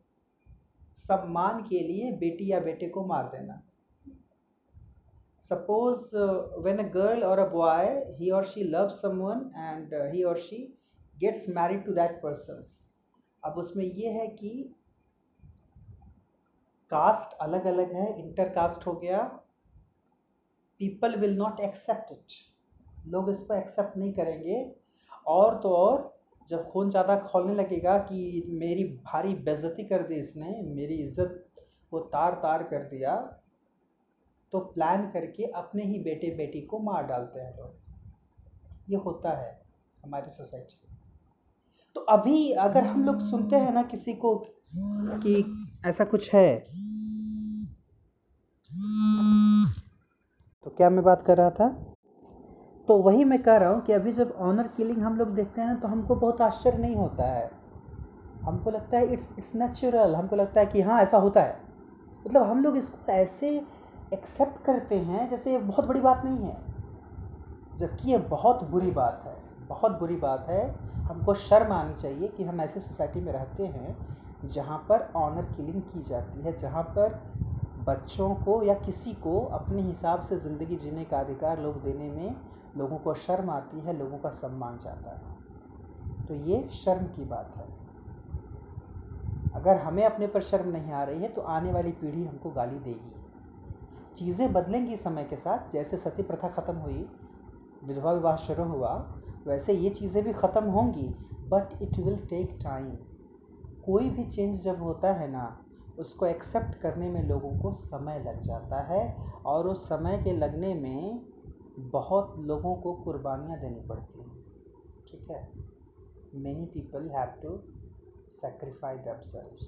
सम्मान के लिए बेटी या बेटे को मार देना। सपोज़ व्हेन अ गर्ल और अ बॉय ही और she love someone and he और she gets married to that person अब उसमें ये है कि कास्ट अलग अलग है इंटर कास्ट हो गया people will not accept it लोग इसको एक्सेप्ट नहीं करेंगे। और तो और, जब खून ज़्यादा खोलने लगेगा कि मेरी भारी बेज़ती कर दी इसने, मेरी इज़्ज़त को तार तार कर दिया तो प्लान करके अपने ही बेटे बेटी को मार डालते हैं लोग। ये होता है हमारी सोसाइटी। तो अभी अगर हम लोग सुनते हैं ना किसी को कि ऐसा कुछ है तो क्या मैं बात कर रहा था? तो वही मैं कह रहा हूँ कि अभी जब ऑनर किलिंग हम लोग देखते हैं ना तो हमको बहुत आश्चर्य नहीं होता है। हमको लगता है इट्स इट्स नेचुरल हमको लगता है कि हाँ ऐसा होता है। मतलब हम लोग इसको ऐसे एक्सेप्ट करते हैं जैसे ये बहुत बड़ी बात नहीं है। जबकि ये बहुत बुरी बात है। बहुत बुरी बात है। हमको शर्म आनी चाहिए कि हम ऐसे सोसाइटी में रहते हैं जहाँ पर ऑनर किलिंग की जाती है, जहाँ पर बच्चों को या किसी को अपने हिसाब से ज़िंदगी जीने का अधिकार लोग देने में लोगों को शर्म आती है, लोगों का सम्मान जाता है। तो ये शर्म की बात है। अगर हमें अपने पर शर्म नहीं आ रही है तो आने वाली पीढ़ी हमको गाली देगी। चीज़ें बदलेंगी समय के साथ। जैसे सती प्रथा ख़त्म हुई, विधवा विवाह शुरू हुआ, वैसे ये चीज़ें भी ख़त्म होंगी but it will take time कोई भी चेंज जब होता है ना उसको एक्सेप्ट करने में लोगों को समय लग जाता है और उस समय के लगने में बहुत लोगों को कुर्बानियाँ देनी पड़ती हैं। ठीक है? Many people have to sacrifice themselves.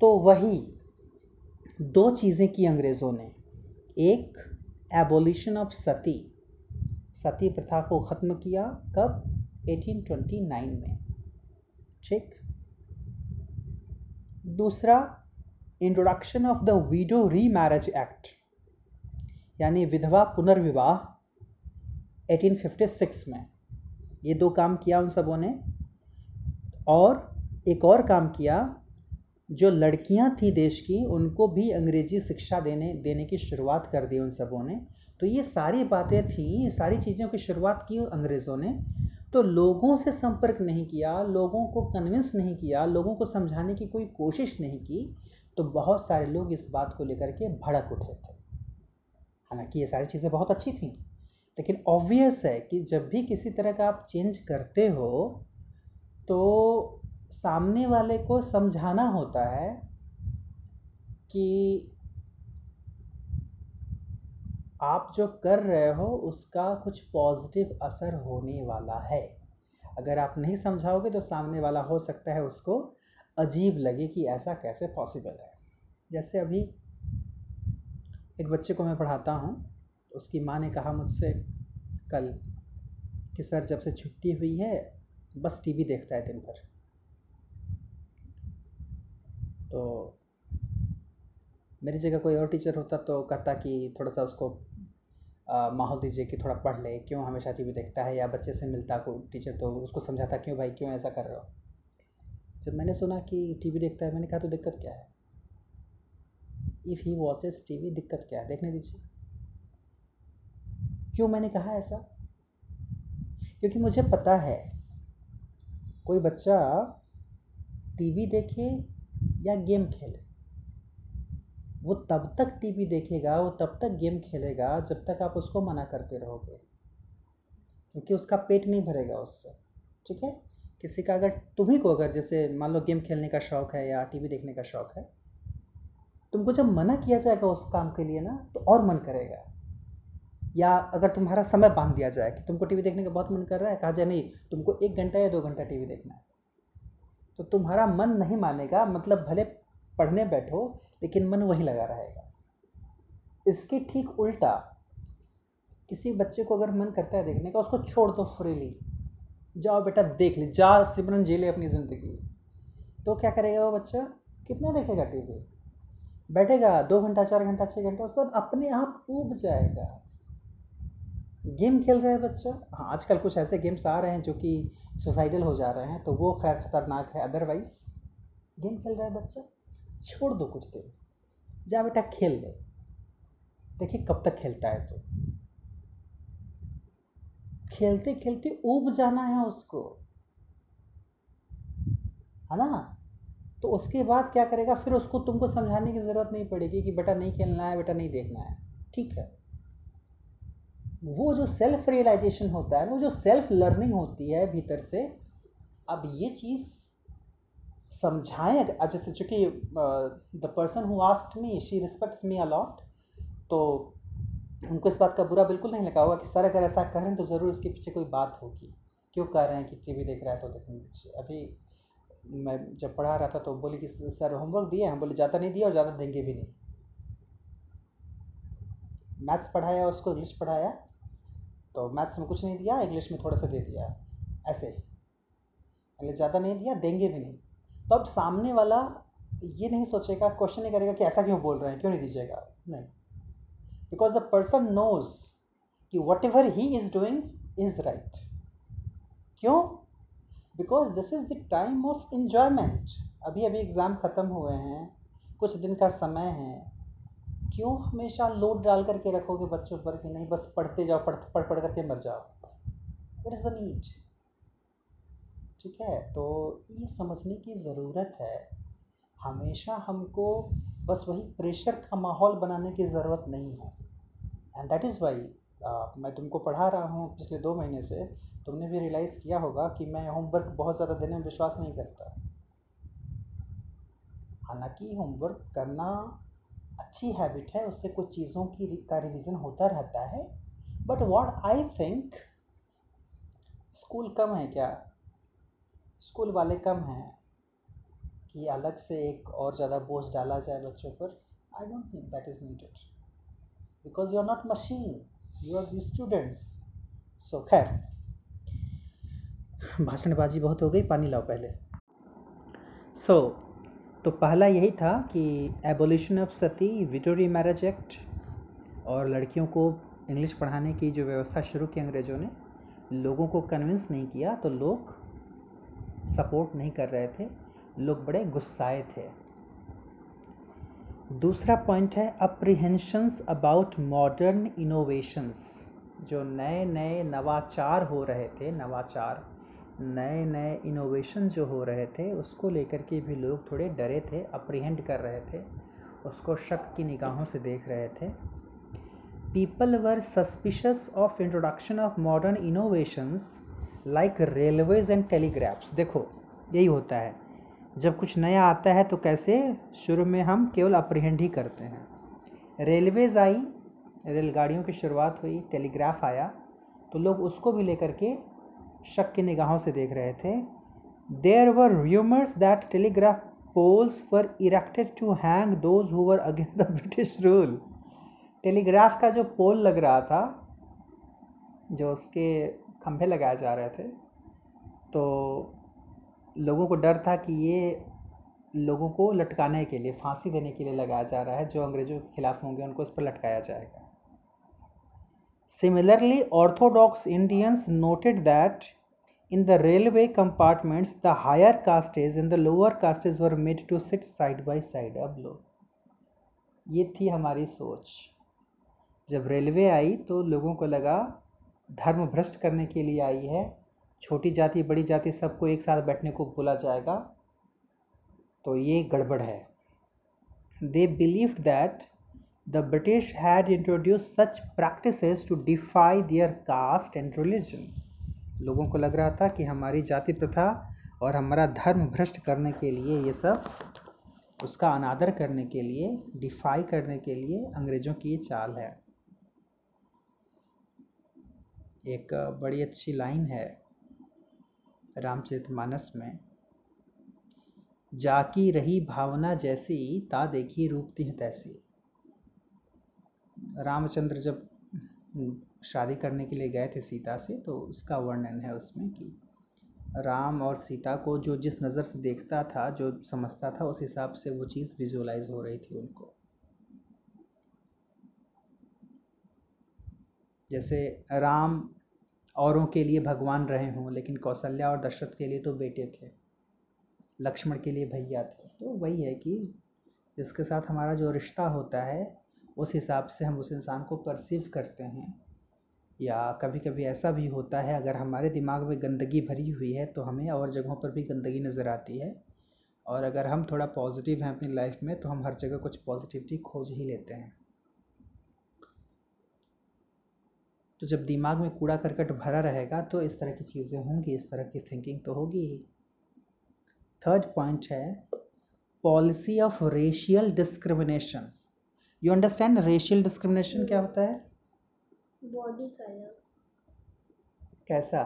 तो वही दो चीज़ें की अंग्रेज़ों ने। एक एबोलिशन ऑफ़ सती। सती प्रथा को ख़त्म किया कब? 1829 में। ठीक? दूसरा introduction of the widow remarriage act यानी विधवा पुनर्विवाह 1856 में। ये दो काम किया उन सबों ने, और एक और काम किया, जो लड़कियाँ थी देश की, उनको भी अंग्रेज़ी शिक्षा देने देने की शुरुआत कर दी उन सबों ने। तो ये सारी बातें थी ये सारी चीज़ों की शुरुआत की अंग्रेज़ों ने तो लोगों से संपर्क नहीं किया, लोगों को कन्विंस नहीं किया, लोगों को समझाने की कोई कोशिश नहीं की तो बहुत सारे लोग इस बात को लेकर के भड़क उठे थे। हालाँकि ये सारी चीज़ें बहुत अच्छी थी, लेकिन ऑब्वियस है कि जब भी किसी तरह का आप चेंज करते हो तो सामने वाले को समझाना होता है कि आप जो कर रहे हो, उसका कुछ पॉजिटिव असर होने वाला है। अगर आप नहीं समझाओगे तो सामने वाला हो सकता है उसको अजीब लगे कि ऐसा कैसे पॉसिबल है। जैसे अभी एक बच्चे को मैं पढ़ाता हूँ तो उसकी माँ ने कहा मुझसे कल कि, सर, जब से छुट्टी हुई है, बस टीवी देखता है दिन भर। तो मेरी जगह कोई और टीचर होता तो कहता कि थोड़ा सा उसको माहौल दीजिए कि थोड़ा पढ़ ले, क्यों हमेशा टीवी देखता है या बच्चे से मिलता को टीचर तो उसको समझाता क्यों भाई, क्यों ऐसा कर रहे हो? जब मैंने सुना कि टीवी देखता है, मैंने कहा तो दिक्कत क्या है? इफ़ ही वॉचेस टीवी, दिक्कत क्या है? देखने दीजिए। क्यों मैंने कहा ऐसा? क्योंकि मुझे पता है, कोई बच्चा टीवी देखे या गेम खेले। वो तब तक टीवी देखेगा, वो तब तक गेम खेलेगा जब तक आप उसको मना करते रहोगे। क्योंकि उसका पेट नहीं भरेगा उससे, ठीक है? किसी का अगर, तुम्ही को अगर जैसे मान लो गेम खेलने का शौक़ है या टीवी देखने का शौक़ है, तुमको जब मना किया जाएगा उस काम के लिए ना तो और मन करेगा। या अगर तुम्हारा समय बाँध दिया जाए कि तुमको टीवी देखने का बहुत मन कर रहा है, कहा जाए नहीं, तुमको एक घंटा या दो घंटा टीवी देखना है तो तुम्हारा मन नहीं मानेगा मतलब भले पढ़ने बैठो, लेकिन मन वहीं लगा रहेगा। इसके ठीक उल्टा, किसी बच्चे को अगर मन करता है देखने का, उसको छोड़ दो फ्रीली जाओ बेटा, देख ले, जा सिमरन जी ले अपनी ज़िंदगी। तो क्या करेगा वो बच्चा? कितना देखेगा टीवी बैठेगा, दो घंटा, चार घंटा छः घंटा, उसके बाद अपने आप ऊब जाएगा। गेम खेल रहा है बच्चा? हाँ आजकल कुछ ऐसे गेम्स आ रहे हैं जो कि सुसाइडल हो जा रहे हैं तो वो खैर ख़तरनाक है अदरवाइज़ गेम खेल रहा है बच्चा? छोड़ दो कुछ देर। जा बेटा, खेल ले। देखिए कब तक खेलता है तो। खेलते खेलते ऊब जाना है उसको। है ना? तो उसके बाद क्या करेगा? फिर उसको तुमको समझाने की ज़रूरत नहीं पड़ेगी कि बेटा नहीं खेलना है, बेटा नहीं देखना है। ठीक है? वो जो सेल्फ रियलाइजेशन होता है, वो जो सेल्फ लर्निंग होती है भीतर से, अब ये चीज़ समझाएँ? जैसे चूँकि the person who asked me she respects me a lot तो उनको इस बात का बुरा बिल्कुल नहीं लगा होगा कि, सर, अगर ऐसा कह रहे हैं तो ज़रूर इसके पीछे कोई बात होगी। क्यों कह रहे हैं कि टीवी देख रहा है तो दीजिए अभी मैं जब पढ़ा रहा था तो बोली कि, सर होमवर्क दिए हम बोले, ज़्यादा नहीं दिया और ज़्यादा देंगे भी नहीं। मैथ्स पढ़ाया, उसको इंग्लिश पढ़ाया तो मैथ्स में कुछ नहीं दिया इंग्लिश में थोड़ा सा दे दिया, ऐसे ही। ज़्यादा नहीं दिया, देंगे भी नहीं। तो अब सामने वाला ये नहीं सोचेगा क्वेश्चन नहीं करेगा कि ऐसा क्यों बोल रहे हैं, क्यों नहीं दीजिएगा? नहीं। बिकॉज़ द पर्सन नोज़ कि whatever he is doing is right क्यों? Because this is the time of enjoyment अभी अभी एग्ज़ाम ख़त्म हुए हैं, कुछ दिन का समय है। क्यों हमेशा लोड डाल करके रखोगे बच्चों पर कि नहीं, बस पढ़ते जाओ, पढ़ पढ़ पढ़ करके मर जाओ? वट इज़ द नीड ठीक है? तो ये समझने की ज़रूरत है। हमेशा हमको बस वही प्रेशर का माहौल बनाने की ज़रूरत नहीं है। एंड दैट इज़ वाई मैं तुमको पढ़ा रहा हूँ पिछले दो महीने से। तुमने भी रियलाइज़ किया होगा कि मैं होमवर्क बहुत ज़्यादा देने में विश्वास नहीं करता। हालाँकि होमवर्क करना अच्छी हैबिट है, उससे कुछ चीज़ों की का रिवीजन होता रहता है। But what I think school कम है क्या? स्कूल वाले कम हैं कि अलग से एक और ज़्यादा बोझ डाला जाए बच्चों पर I don't think that is needed because you are not machine you are the students so खैर भाषणबाजी बहुत हो गई पानी लाओ पहले। सो so, तो पहला यही था कि abolition of sati Vettori marriage act और लड़कियों को इंग्लिश पढ़ाने की जो व्यवस्था शुरू की अंग्रेज़ों ने लोगों को कन्विंस नहीं किया तो लोग सपोर्ट नहीं कर रहे थे, लोग बड़े गुस्साए थे। दूसरा पॉइंट है अप्रीहेंशंस अबाउट मॉडर्न इनोवेशंस जो नए नए नवाचार हो रहे थे, नवाचार नए नए इनोवेशन जो हो रहे थे, उसको लेकर के भी लोग थोड़े डरे थे अप्रीहेंड कर रहे थे, उसको शक की निगाहों से देख रहे थे। People were suspicious of introduction of modern innovations like railways and telegraphs देखो, यही होता है। जब कुछ नया आता है तो कैसे? शुरू में हम केवल अप्रीहेंड ही करते हैं। रेलवेज आई, रेलगाड़ियों की शुरुआत हुई टेलीग्राफ आया तो लोग उसको भी लेकर के शक की निगाहों से देख रहे थे। There were rumours that telegraph poles were erected to hang those who were against the British rule telegraph का जो पोल लग रहा था, जो उसके खंभे लगाए जा रहे थे। तो लोगों को डर था कि ये लोगों को लटकाने के लिए, फांसी देने के लिए लगाया जा रहा है, जो अंग्रेज़ों के खिलाफ होंगे, उनको इस पर लटकाया जाएगा। Similarly orthodox Indians noted that in the railway compartments the higher castes in the lower castes were made to sit side by side अब लो ये थी हमारी सोच। जब रेलवे आई तो लोगों को लगा धर्म भ्रष्ट करने के लिए आई है। छोटी जाति, बड़ी जाति सबको एक साथ बैठने को बोला जाएगा। तो ये गड़बड़ है। They believe that the British had introduce such practices to defy their caste and religion लोगों को लग रहा था कि हमारी जाति प्रथा और हमारा धर्म भ्रष्ट करने के लिए ये सब, उसका अनादर करने के लिए डिफाई करने के लिए अंग्रेज़ों की ये चाल है। एक बड़ी अच्छी लाइन है रामचरितमानस में। जाकी रही भावना जैसी, ता देखी रूप तिह तैसी। रामचंद्र जब शादी करने के लिए गए थे सीता से तो उसका वर्णन है उसमें कि राम और सीता को जो जिस नज़र से देखता था, जो समझता था, उस हिसाब से वो चीज़ विजुअलाइज हो रही थी उनको। जैसे राम औरों के लिए भगवान रहे हों, लेकिन कौशल्या और दशरथ के लिए तो बेटे थे, लक्ष्मण के लिए भैया थे। तो वही है कि जिसके साथ हमारा जो रिश्ता होता है, उस हिसाब से हम उस इंसान को परसीव करते हैं। या कभी कभी ऐसा भी होता है, अगर हमारे दिमाग में गंदगी भरी हुई है तो हमें और जगहों पर भी गंदगी नज़र आती है। और अगर हम थोड़ा पॉजिटिव हैं अपनी लाइफ में तो हम हर जगह कुछ पॉजिटिविटी खोज ही लेते हैं। तो जब दिमाग में कूड़ा करकट भरा रहेगा तो इस तरह की चीज़ें होंगी इस तरह की थिंकिंग तो होगी ही। थर्ड पॉइंट है policy of racial discrimination you understand racial discrimination क्या होता है? बॉडी कलर कैसा?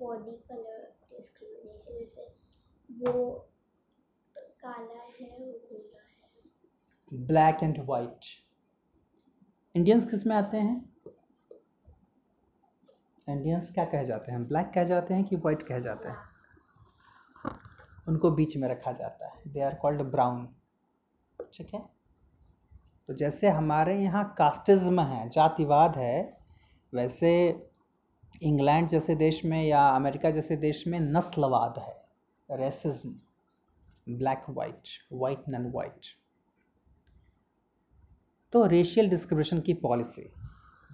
बॉडी कलर डिस्क्रिमिनेशन जैसे वो काला है वो गोरा है। ब्लैक एंड वाइट इंडियंस किसमें आते हैं? इंडियंस क्या कहे जाते हैं? ब्लैक कहे जाते हैं कि वाइट कहे जाते हैं? उनको बीच में रखा जाता है। दे आर कॉल्ड ब्राउन ठीक है? तो जैसे हमारे यहाँ कास्टिज्म है, जातिवाद है, वैसे इंग्लैंड जैसे देश में या अमेरिका जैसे देश में नस्लवाद है। Racism black white white non white तो रेशियल डिस्क्रिमिनेशन की policy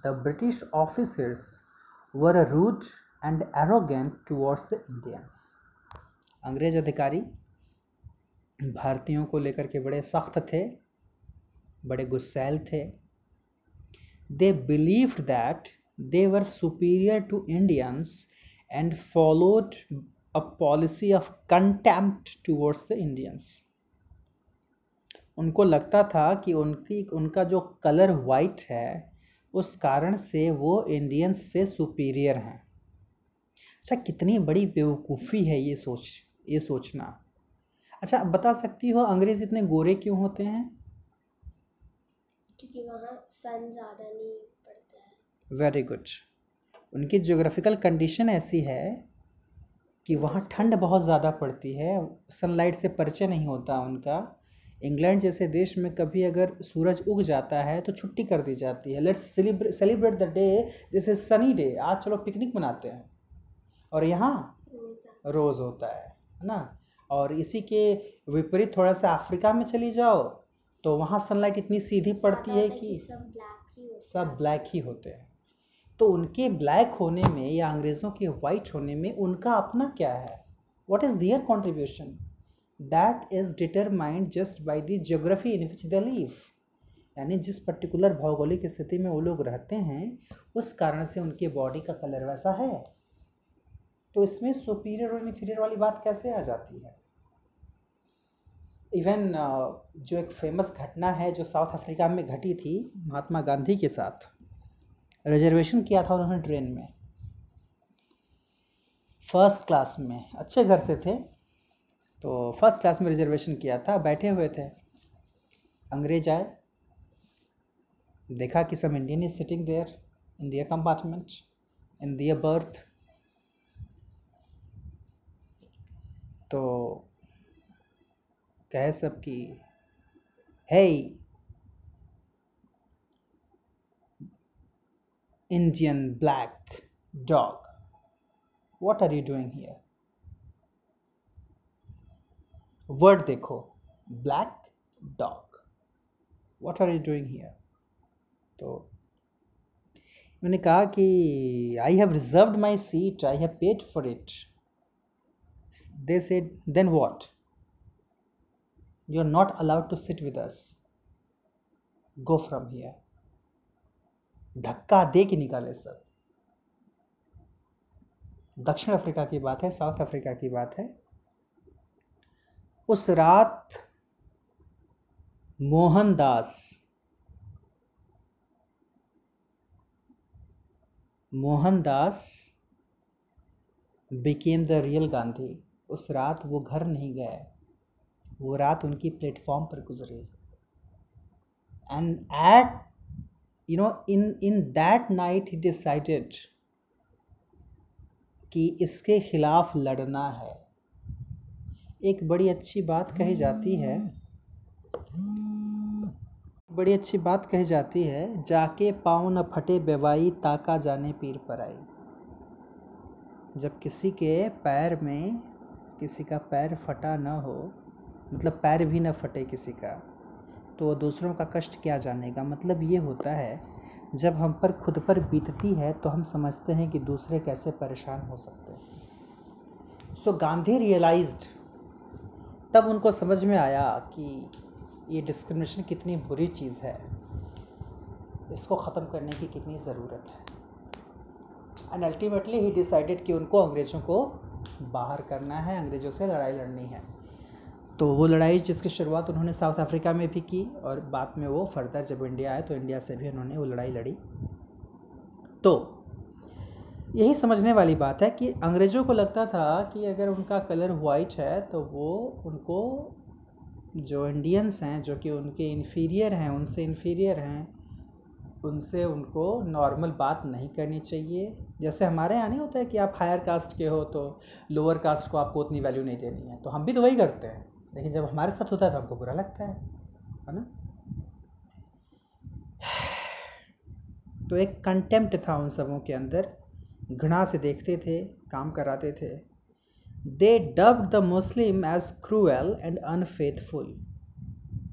the British officers were rude and arrogant towards the Indians अंग्रेज़ अधिकारी भारतीयों को लेकर के बड़े सख्त थे, बड़े गुस्सैल थे। They believed that they were superior to Indians and followed a policy of contempt towards the Indians उनको लगता था कि उनकी, उनका जो कलर वाइट है उस कारण से वो इंडियंस से सुपीरियर हैं। अच्छा कितनी बड़ी बेवकूफ़ी है ये सोच ये सोचना। अच्छा बता सकती हो अंग्रेज़ इतने गोरे क्यों होते हैं? क्योंकि वहाँ सन ज़्यादा नहीं पड़ता है। वेरी गुड उनकी जोग्राफिकल कंडीशन ऐसी है कि वहाँ ठंड बहुत ज़्यादा पड़ती है सनलाइट से परिचय नहीं होता उनका। इंग्लैंड जैसे देश में कभी अगर सूरज उग जाता है तो छुट्टी कर दी जाती है। Let's celebrate the day is sunny day आज चलो पिकनिक मनाते हैं। और यहाँ रोज़ होता है ना? और इसी के विपरीत थोड़ा सा अफ्रीका में चली जाओ तो वहाँ सनलाइट इतनी सीधी पड़ती है कि सब ब्लैक ही होते हैं। तो उनके ब्लैक होने में या अंग्रेज़ों के वाइट होने में उनका अपना क्या है? What is their contribution that is determined just by the geography in which they live यानी जिस पर्टिकुलर भौगोलिक स्थिति में वो लोग रहते हैं, उस कारण से उनके बॉडी का कलर वैसा है। तो इसमें सुपीरियर और इन्फीरियर वाली बात कैसे आ जाती है? इवन जो एक फ़ेमस घटना है जो साउथ अफ्रीका में घटी थी, महात्मा गांधी के साथ। रिजर्वेशन किया था उन्होंने ट्रेन में। फ़र्स्ट क्लास में। अच्छे घर से थे। तो फ़र्स्ट क्लास में रिजर्वेशन किया था, बैठे हुए थे। अंग्रेज़ आए, देखा कि some Indian is sitting there in their compartment in their berth तो कहे सब कि है Indian black dog what are you doing here? Word देखो black dog what are you doing here? तो मैंने कहा कि I have reserve my seat I have paid for it they said then what you are not allowed to sit with us go from here धक्का दे के निकाले सब। दक्षिण अफ्रीका की बात है, साउथ अफ्रीका की बात है। उस रात Mohandas Mohandas became the real Gandhi उस रात वो घर नहीं गए, वो रात उनकी प्लेटफॉर्म पर गुजरी। And at you know in in that night he decided कि इसके खिलाफ लड़ना है। एक बड़ी अच्छी बात कही जाती है। बड़ी अच्छी बात कही जाती है, जाके पाँव न फटे बेवाई ताका जाने पीर पर आई। जब किसी के पैर में किसी का पैर फटा ना हो मतलब पैर भी न फटे किसी का तो वो दूसरों का कष्ट क्या जानेगा? मतलब ये होता है, जब हम पर खुद पर बीतती है तो हम समझते हैं कि दूसरे कैसे परेशान हो सकते हैं। सो गांधी रियलाइज्ड तब उनको समझ में आया कि ये डिस्क्रिमिनेशन कितनी बुरी चीज़ है। इसको ख़त्म करने की कितनी ज़रूरत है। एंड अल्टीमेटली ही डिसाइडेड कि उनको अंग्रेज़ों को बाहर करना है, अंग्रेज़ों से लड़ाई लड़नी है। तो वो लड़ाई जिसकी शुरुआत उन्होंने साउथ अफ्रीका में भी की और बाद में वो फर्दर जब इंडिया आए तो इंडिया से भी उन्होंने वो लड़ाई लड़ी। तो यही समझने वाली बात है कि अंग्रेज़ों को लगता था कि अगर उनका कलर वाइट है तो वो उनको जो इंडियंस हैं, जो कि उनके इन्फीरियर हैं, उनसे इन्फीरियर हैं, उनसे उनको नॉर्मल बात नहीं करनी चाहिए। जैसे हमारे यहाँ नहीं होता है कि आप हायर कास्ट के हो तो लोअर कास्ट को आपको उतनी वैल्यू नहीं देनी है। तो हम भी तो वही करते हैं। लेकिन जब हमारे साथ होता है तो हमको बुरा लगता है है ना? तो एक कंटेम्प्ट था उन सबों के अंदर। घृणा से देखते थे, काम कराते थे। They dubbed the Muslim as cruel and unfaithful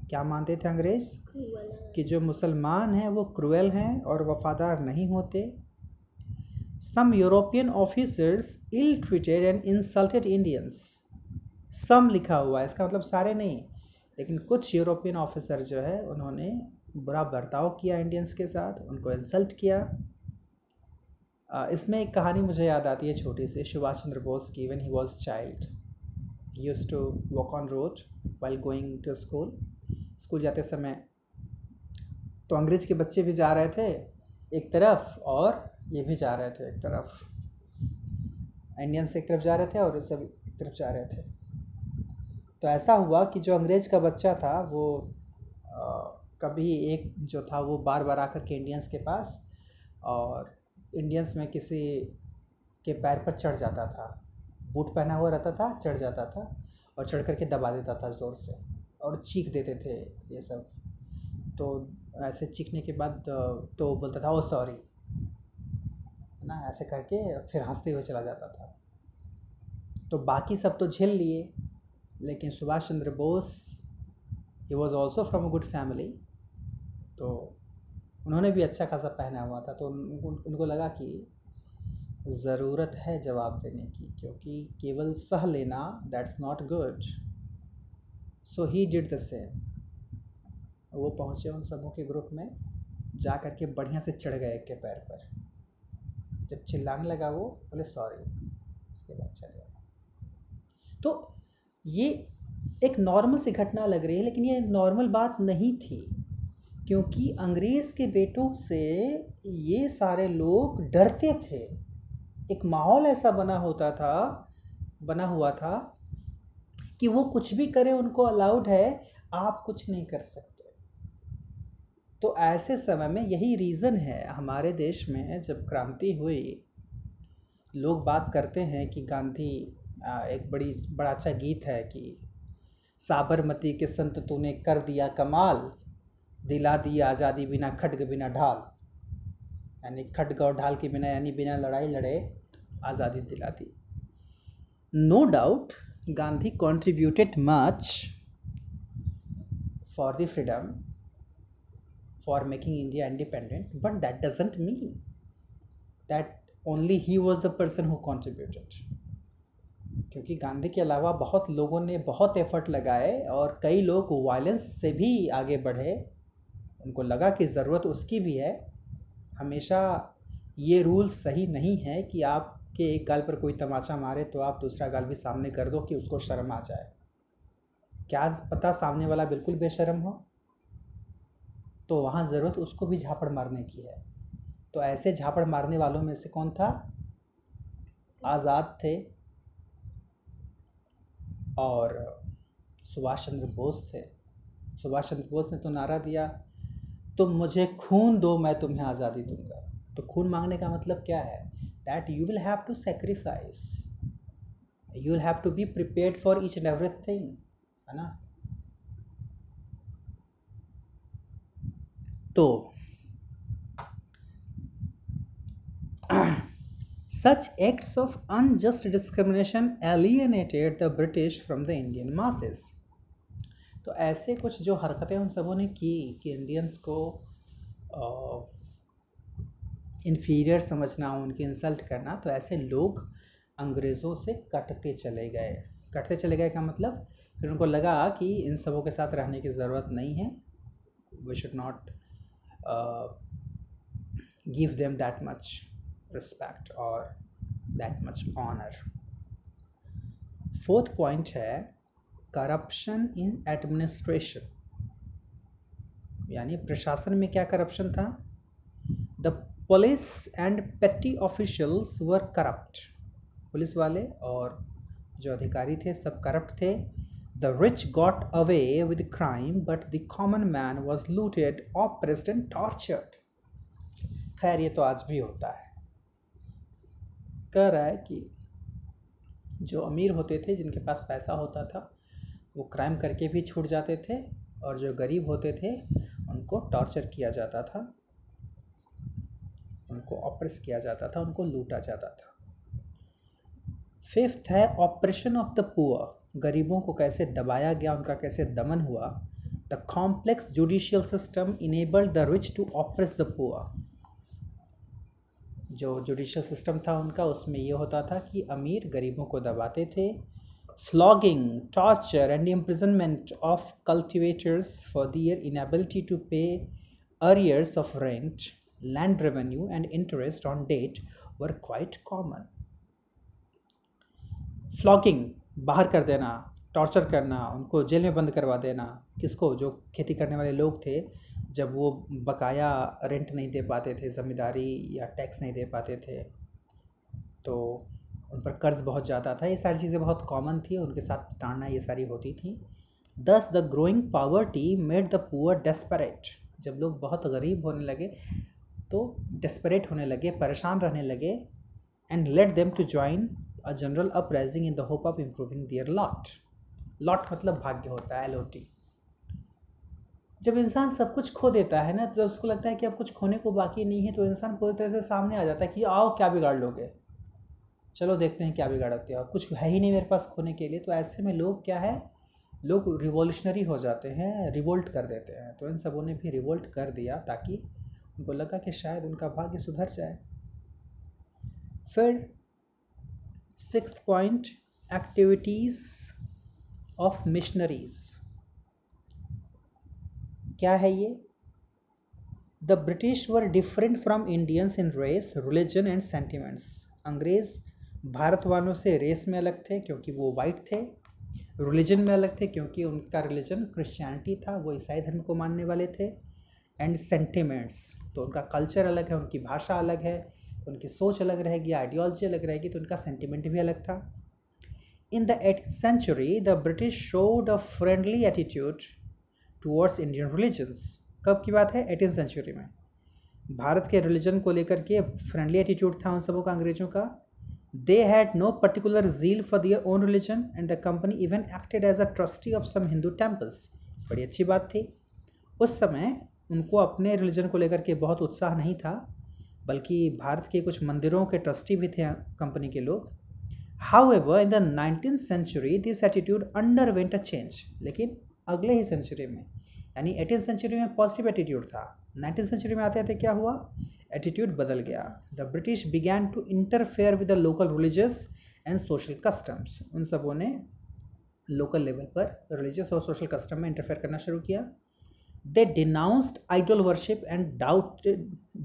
क्या मानते थे अंग्रेज़? कि जो मुसलमान हैं, वो क्रूएल हैं और वफादार नहीं होते। सम यूरोपियन ऑफिसर्स इल ट्विटेड एंड इंसल्टेड इंडियंस सम लिखा हुआ है, इसका मतलब सारे नहीं, लेकिन कुछ यूरोपियन ऑफिसर जो है, उन्होंने बुरा बर्ताव किया इंडियंस के साथ, उनको इंसल्ट किया। इसमें एक कहानी मुझे याद आती है छोटी सी सुभाष चंद्र बोस की when he was child used to walk on road while going to school school जाते समय तो अंग्रेज़ के बच्चे भी जा रहे थे एक तरफ़ और ये भी जा रहे थे एक तरफ़। इंडियंस एक तरफ़ जा रहे थे और सब एक तरफ़ जा रहे थे। तो ऐसा हुआ कि जो अंग्रेज़ का बच्चा था वो आ, कभी एक जो था वो बार बार आकर के इंडियंस के पास और इंडियंस में किसी के पैर पर चढ़ जाता था। बूट पहना हुआ रहता था, चढ़ जाता था और चढ़ करके दबा देता था ज़ोर से और चीख देते थे ये सब। तो ऐसे चीखने के बाद तो बोलता था, ओ, सॉरी। ना, ऐसे करके फिर हँसते हुए चला जाता था। तो बाकी सब तो झेल लिए, लेकिन Subhas Chandra Bose he was also from a good family तो उन्होंने भी अच्छा खासा पहना हुआ था तो उनको उनको लगा कि ज़रूरत है जवाब देने की, क्योंकि केवल सह लेना that's not good so he did the same वो पहुँचे उन सबों के ग्रुप में, जा कर के बढ़िया से चढ़ गए एक के पैर पर। जब चिल्लाने लगा वो, बोले सॉरी उसके बाद चले गए। तो ये एक नॉर्मल सी घटना लग रही है, लेकिन ये नॉर्मल बात नहीं थी। क्योंकि अंग्रेज़ के बेटों से ये सारे लोग डरते थे। एक माहौल ऐसा बना होता था, बना हुआ था कि वो कुछ भी करें, उनको अलाउड है, आप कुछ नहीं कर सकते। तो ऐसे समय में यही रीज़न है हमारे देश में जब क्रांति हुई, लोग बात करते हैं कि गांधी एक बड़ी, बड़ा अच्छा गीत है कि साबरमती के संत तूने कर दिया कमाल दिला दी आज़ादी बिना खड्ग बिना ढाल। यानी खड्ग और ढाल के बिना यानी बिना लड़ाई लड़े आज़ादी दिला दी। No doubt Gandhi contributed much for the freedom for making India independent, but that doesn't mean that only he was the person who contributed. क्योंकि गांधी के अलावा बहुत लोगों ने बहुत एफर्ट लगाए और कई लोग वायलेंस से भी आगे बढ़े। उनको लगा कि ज़रूरत उसकी भी है। हमेशा ये रूल सही नहीं है कि आपके एक गाल पर कोई तमाचा मारे तो आप दूसरा गाल भी सामने कर दो कि उसको शर्म आ जाए। क्या पता सामने वाला बिल्कुल बेशर्म हो? तो वहाँ ज़रूरत उसको भी झापड़ मारने की है। तो ऐसे झापड़ मारने वालों में से कौन था? आज़ाद थे और सुभाष चंद्र बोस थे। सुभाष चंद्र बोस ने तो नारा दिया। तुम मुझे खून दो, मैं तुम्हें आज़ादी दूँगा। तो खून मांगने का मतलब क्या है? That you will have to sacrifice you will have to be prepared for each and everything है ना? तो such acts of unjust discrimination alienated the british from the indian masses. तो ऐसे कुछ जो हरकतें उन सबों ने की कि इंडियंस को इन्फीरियर समझना, उनकी इंसल्ट करना तो ऐसे लोग अंग्रेज़ों से कटते चले गए। कटते चले गए का मतलब फिर उनको लगा कि इन सबों के साथ रहने की ज़रूरत नहीं है। We should not give them that much respect और that much honour fourth point है करप्शन इन एडमिनिस्ट्रेशन यानी प्रशासन में क्या करप्शन था? The police and petty officials were corrupt police वाले और जो अधिकारी थे, सब करप्ट थे। The rich got away with crime but the common man was looted oppressed and tortured. खैर, ये तो आज भी होता है। कह रहा है कि जो अमीर होते थे, जिनके पास पैसा होता था वो क्राइम करके भी छूट जाते थे और जो गरीब होते थे, उनको टॉर्चर किया जाता था। उनको ऑपरेस किया जाता था, उनको लूटा जाता था। फिफ्थ है ऑपरेशन ऑफ़ द पुअर गरीबों को कैसे दबाया गया, उनका कैसे दमन हुआ? The complex judicial system enabled the rich to oppress the poor जो जुडिशियल सिस्टम था उनका, उसमें ये होता था कि अमीर गरीबों को दबाते थे flogging torture and imprisonment of cultivators for their inability to pay arrears of rent land revenue and interest on debt were quite common flogging बाहर कर देना टॉर्चर करना, उनको जेल में बंद करवा देना, किसको? जो खेती करने वाले लोग थे, जब वो बकाया रेंट नहीं दे पाते थे, ज़मींदारी या टैक्स नहीं दे पाते थे तो उन पर कर्ज़ बहुत ज़्यादा था, ये सारी चीज़ें बहुत कॉमन थी उनके साथ ताड़ना ये सारी होती थी। Thus the growing poverty made the poor desperate जब लोग बहुत गरीब होने लगे तो डेस्परेट होने लगे, परेशान रहने लगे and led them to join a general uprising in the hope of improving their lot lot मतलब भाग्य होता है एल ओ टी जब इंसान सब कुछ खो देता है ना तो उसको लगता है कि अब कुछ खोने को बाकी नहीं है तो इंसान पूरी तरह से सामने आ जाता है कि आओ, क्या बिगाड़ लोगे? चलो देखते हैं क्या बिगाड़ते हो। कुछ है ही नहीं मेरे पास खोने के लिए तो ऐसे में लोग क्या है, लोग रिवॉल्यूशनरी हो जाते हैं रिवोल्ट कर देते हैं। तो इन सबों ने भी रिवोल्ट कर दिया ताकि उनको लगा कि शायद उनका भाग्य सुधर जाए। फिर six point activities of missionaries क्या है ये? The British were different from Indians in race religion and sentiments अंग्रेज़ भारत वालों से रेस में अलग थे क्योंकि वो वाइट थे रिलीजन में अलग थे क्योंकि उनका रिलीजन क्रिश्चियनिटी था, वो ईसाई धर्म को मानने वाले थे एंड सेंटिमेंट्स तो उनका कल्चर अलग है, उनकी भाषा अलग है तो उनकी सोच अलग रहेगी आइडियोलॉजी अलग रहेगी तो उनका सेंटिमेंट भी अलग था। In the eighteen century the British showed a friendly attitude towards Indian religions कब की बात है? एटीन सेंचुरी में। भारत के रिलीजन को लेकर के फ्रेंडली एटीट्यूड था उन सबों का, अंग्रेज़ों का। They had no particular zeal for their own religion and the company even acted as a trustee of some Hindu temples. बड़ी अच्छी बात थी। उस समय उनको अपने रिलीजन को लेकर के बहुत उत्साह नहीं था, बल्कि भारत के कुछ मंदिरों के ट्रस्टी भी थे कंपनी के लोग। However in the nineteen century this attitude underwent a change लेकिन अगले ही सेंचुरी में, यानी एटीन सेंचुरी में पॉजिटिव एटीट्यूड था। नाइनटीन सेंचुरी में आते आते क्या हुआ? एटीट्यूड बदल गया। The British began to interfere with the local religious and social customs उन सबों ने लोकल लेवल पर रिलीजियस और सोशल कस्टम में इंटरफेयर करना शुरू किया। They denounced idol worship and doubt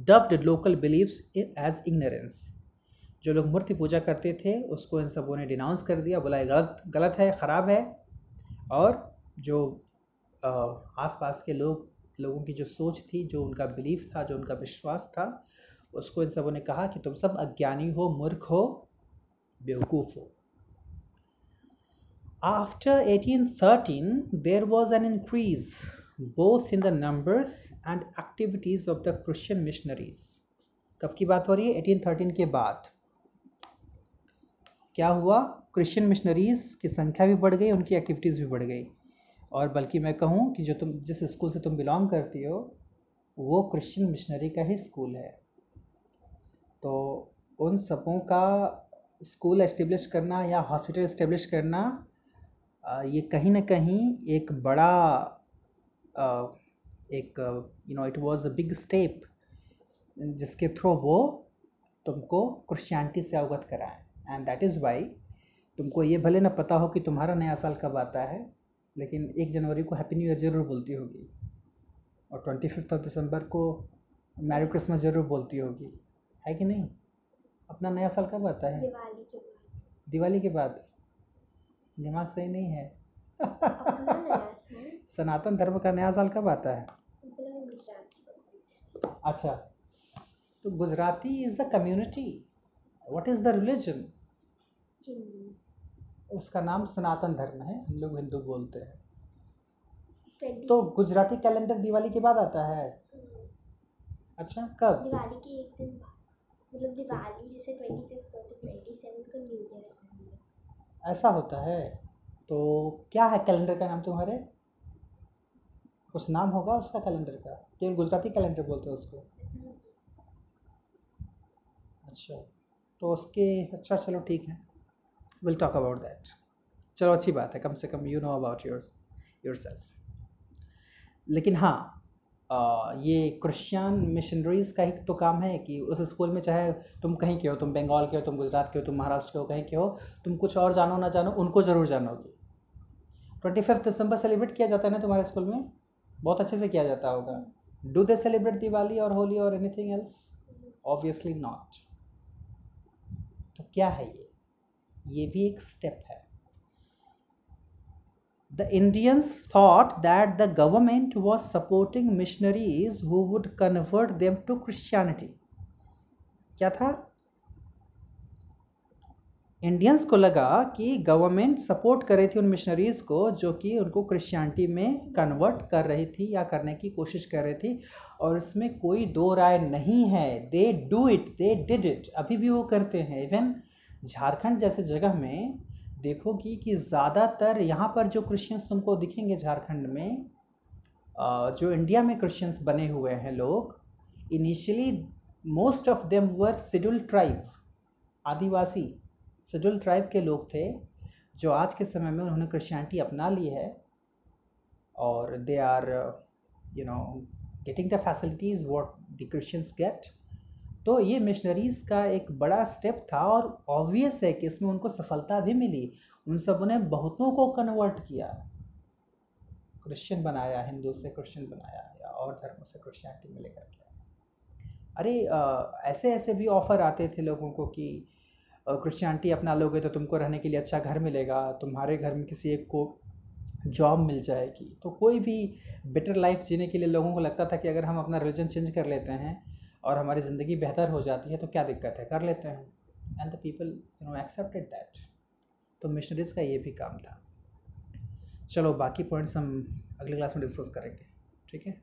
dubbed local beliefs as ignorance जो लोग मूर्ति पूजा करते थे, उसको इन सबों ने डिनाउंस कर दिया, बोला गलत गलत है, ख़राब है। और जो आस पास के लोग लोगों की जो सोच थी, जो उनका बिलीफ था, जो उनका विश्वास था, उसको इन सबों ने कहा कि तुम सब अज्ञानी हो, मूर्ख हो, बेवकूफ़ हो। After 1813 there was an increase both in the numbers and activities of the Christian missionaries कब की बात हो रही है? 1813 के बाद। क्या हुआ? क्रिश्चियन मिशनरीज़ की संख्या भी बढ़ गई, उनकी एक्टिविटीज़ भी बढ़ गई। और बल्कि मैं कहूँ कि जो तुम, जिस स्कूल से तुम बिलोंग करती हो, वो क्रिश्चियन मिशनरी का ही स्कूल है। तो उन सबों का स्कूल इस्टेब्लिश करना या हॉस्पिटल इस्टेब्लिश करना ये कहीं ना कहीं एक बड़ा एक you know it was a big step जिसके थ्रू वो तुमको क्रिश्चियनिटी से अवगत कराएँ। एंड दैट इज़ वाई तुमको ये भले ना पता हो कि तुम्हारा नया साल कब आता है लेकिन एक जनवरी को हैप्पी न्यू ईयर ज़रूर बोलती होगी। और ट्वेंटी फिफ्थ ऑफ़ दिसंबर को मैरी क्रिसमस ज़रूर बोलती होगी। है कि नहीं? अपना नया साल कब आता है? दिवाली के बाद। दिवाली के बाद? दिमाग सही नहीं है। सनातन धर्म का नया साल कब आता है? अच्छा तो Gujarati is the community what is the religion उसका नाम सनातन धर्म है हम लोग हिंदू बोलते हैं। तो गुजराती कैलेंडर दिवाली के बाद आता है। अच्छा कब? दिवाली के एक दिन बाद। मतलब दिवाली जैसे ट्वेंटी सिक्स को तो ट्वेंटी सेवन को न्यू ईयर ऐसा होता है। तो क्या है कैलेंडर का नाम तुम्हारे? कुछ नाम होगा उसका कैलेंडर का? केवल गुजराती कैलेंडर बोलते हैं उसको? हम्म। अच्छा तो उसके अच्छा चलो ठीक है। विल टॉक अबाउट दैट चलो, अच्छी बात है, कम से कम you know about your yourself लेकिन हाँ ये क्रिश्चियन मिशनरीज़ का ही तो काम है कि उस स्कूल में चाहे तुम कहीं के हो, तुम बंगाल के हो, तुम गुजरात के हो, तुम महाराष्ट्र के हो, कहीं के हो, तुम कुछ और जानो ना जानो, उनको ज़रूर जानोगे। ट्वेंटी फिफ्थ दिसंबर सेलिब्रेट किया जाता है ना तुम्हारे स्कूल में? बहुत अच्छे से किया जाता होगा। डू दे सेलिब्रेट दिवाली और होली और एनीथिंग एल्स ऑब्वियसली नॉट तो क्या है ये? ये भी एक स्टेप है। The Indians thought that the government was supporting missionaries who would convert them to Christianity क्या था? इंडियंस को लगा कि गवर्नमेंट सपोर्ट कर रही थी उन मिशनरीज़ को जो कि उनको क्रिश्चियनिटी में कन्वर्ट कर रही थी या करने की कोशिश कर रही थी और इसमें कोई दो राय नहीं है। They do it they did it अभी भी वो करते हैं। इवन झारखंड जैसे जगह में देखोगी कि ज़्यादातर यहाँ पर जो क्रिश्चियंस तुमको दिखेंगे झारखंड में जो इंडिया में क्रिश्चियंस बने हुए हैं लोग initially most of them were schedule tribe Adivasi schedule tribe के लोग थे, जो आज के समय में उन्होंने क्रिश्चियनिटी अपना ली है, और they are you know getting the facilities what the Christians get तो ये मिशनरीज़ का एक बड़ा स्टेप था और ऑब्वियस है कि इसमें उनको सफलता भी मिली। उन सबने बहुतों को कन्वर्ट किया। क्रिश्चियन बनाया हिंदू से क्रिश्चियन बनाया या और धर्मों से क्रिश्चियनिटी में लेकर के अरे आ, ऐसे ऐसे भी ऑफ़र आते थे लोगों को कि क्रिश्चियनिटी अपना लोगे तो तुमको रहने के लिए अच्छा घर मिलेगा तुम्हारे घर में किसी एक को जॉब मिल जाएगी। तो कोई भी बेटर लाइफ जीने के लिए लोगों को लगता था कि अगर हम अपना रिलीजन चेंज कर लेते हैं और हमारी ज़िंदगी बेहतर हो जाती है तो क्या दिक्कत है? कर लेते हैं। And the people you know accepted that तो मिशनरीज़ का ये भी काम था। चलो, बाकी पॉइंट्स हम अगले क्लास में डिस्कस करेंगे। ठीक है?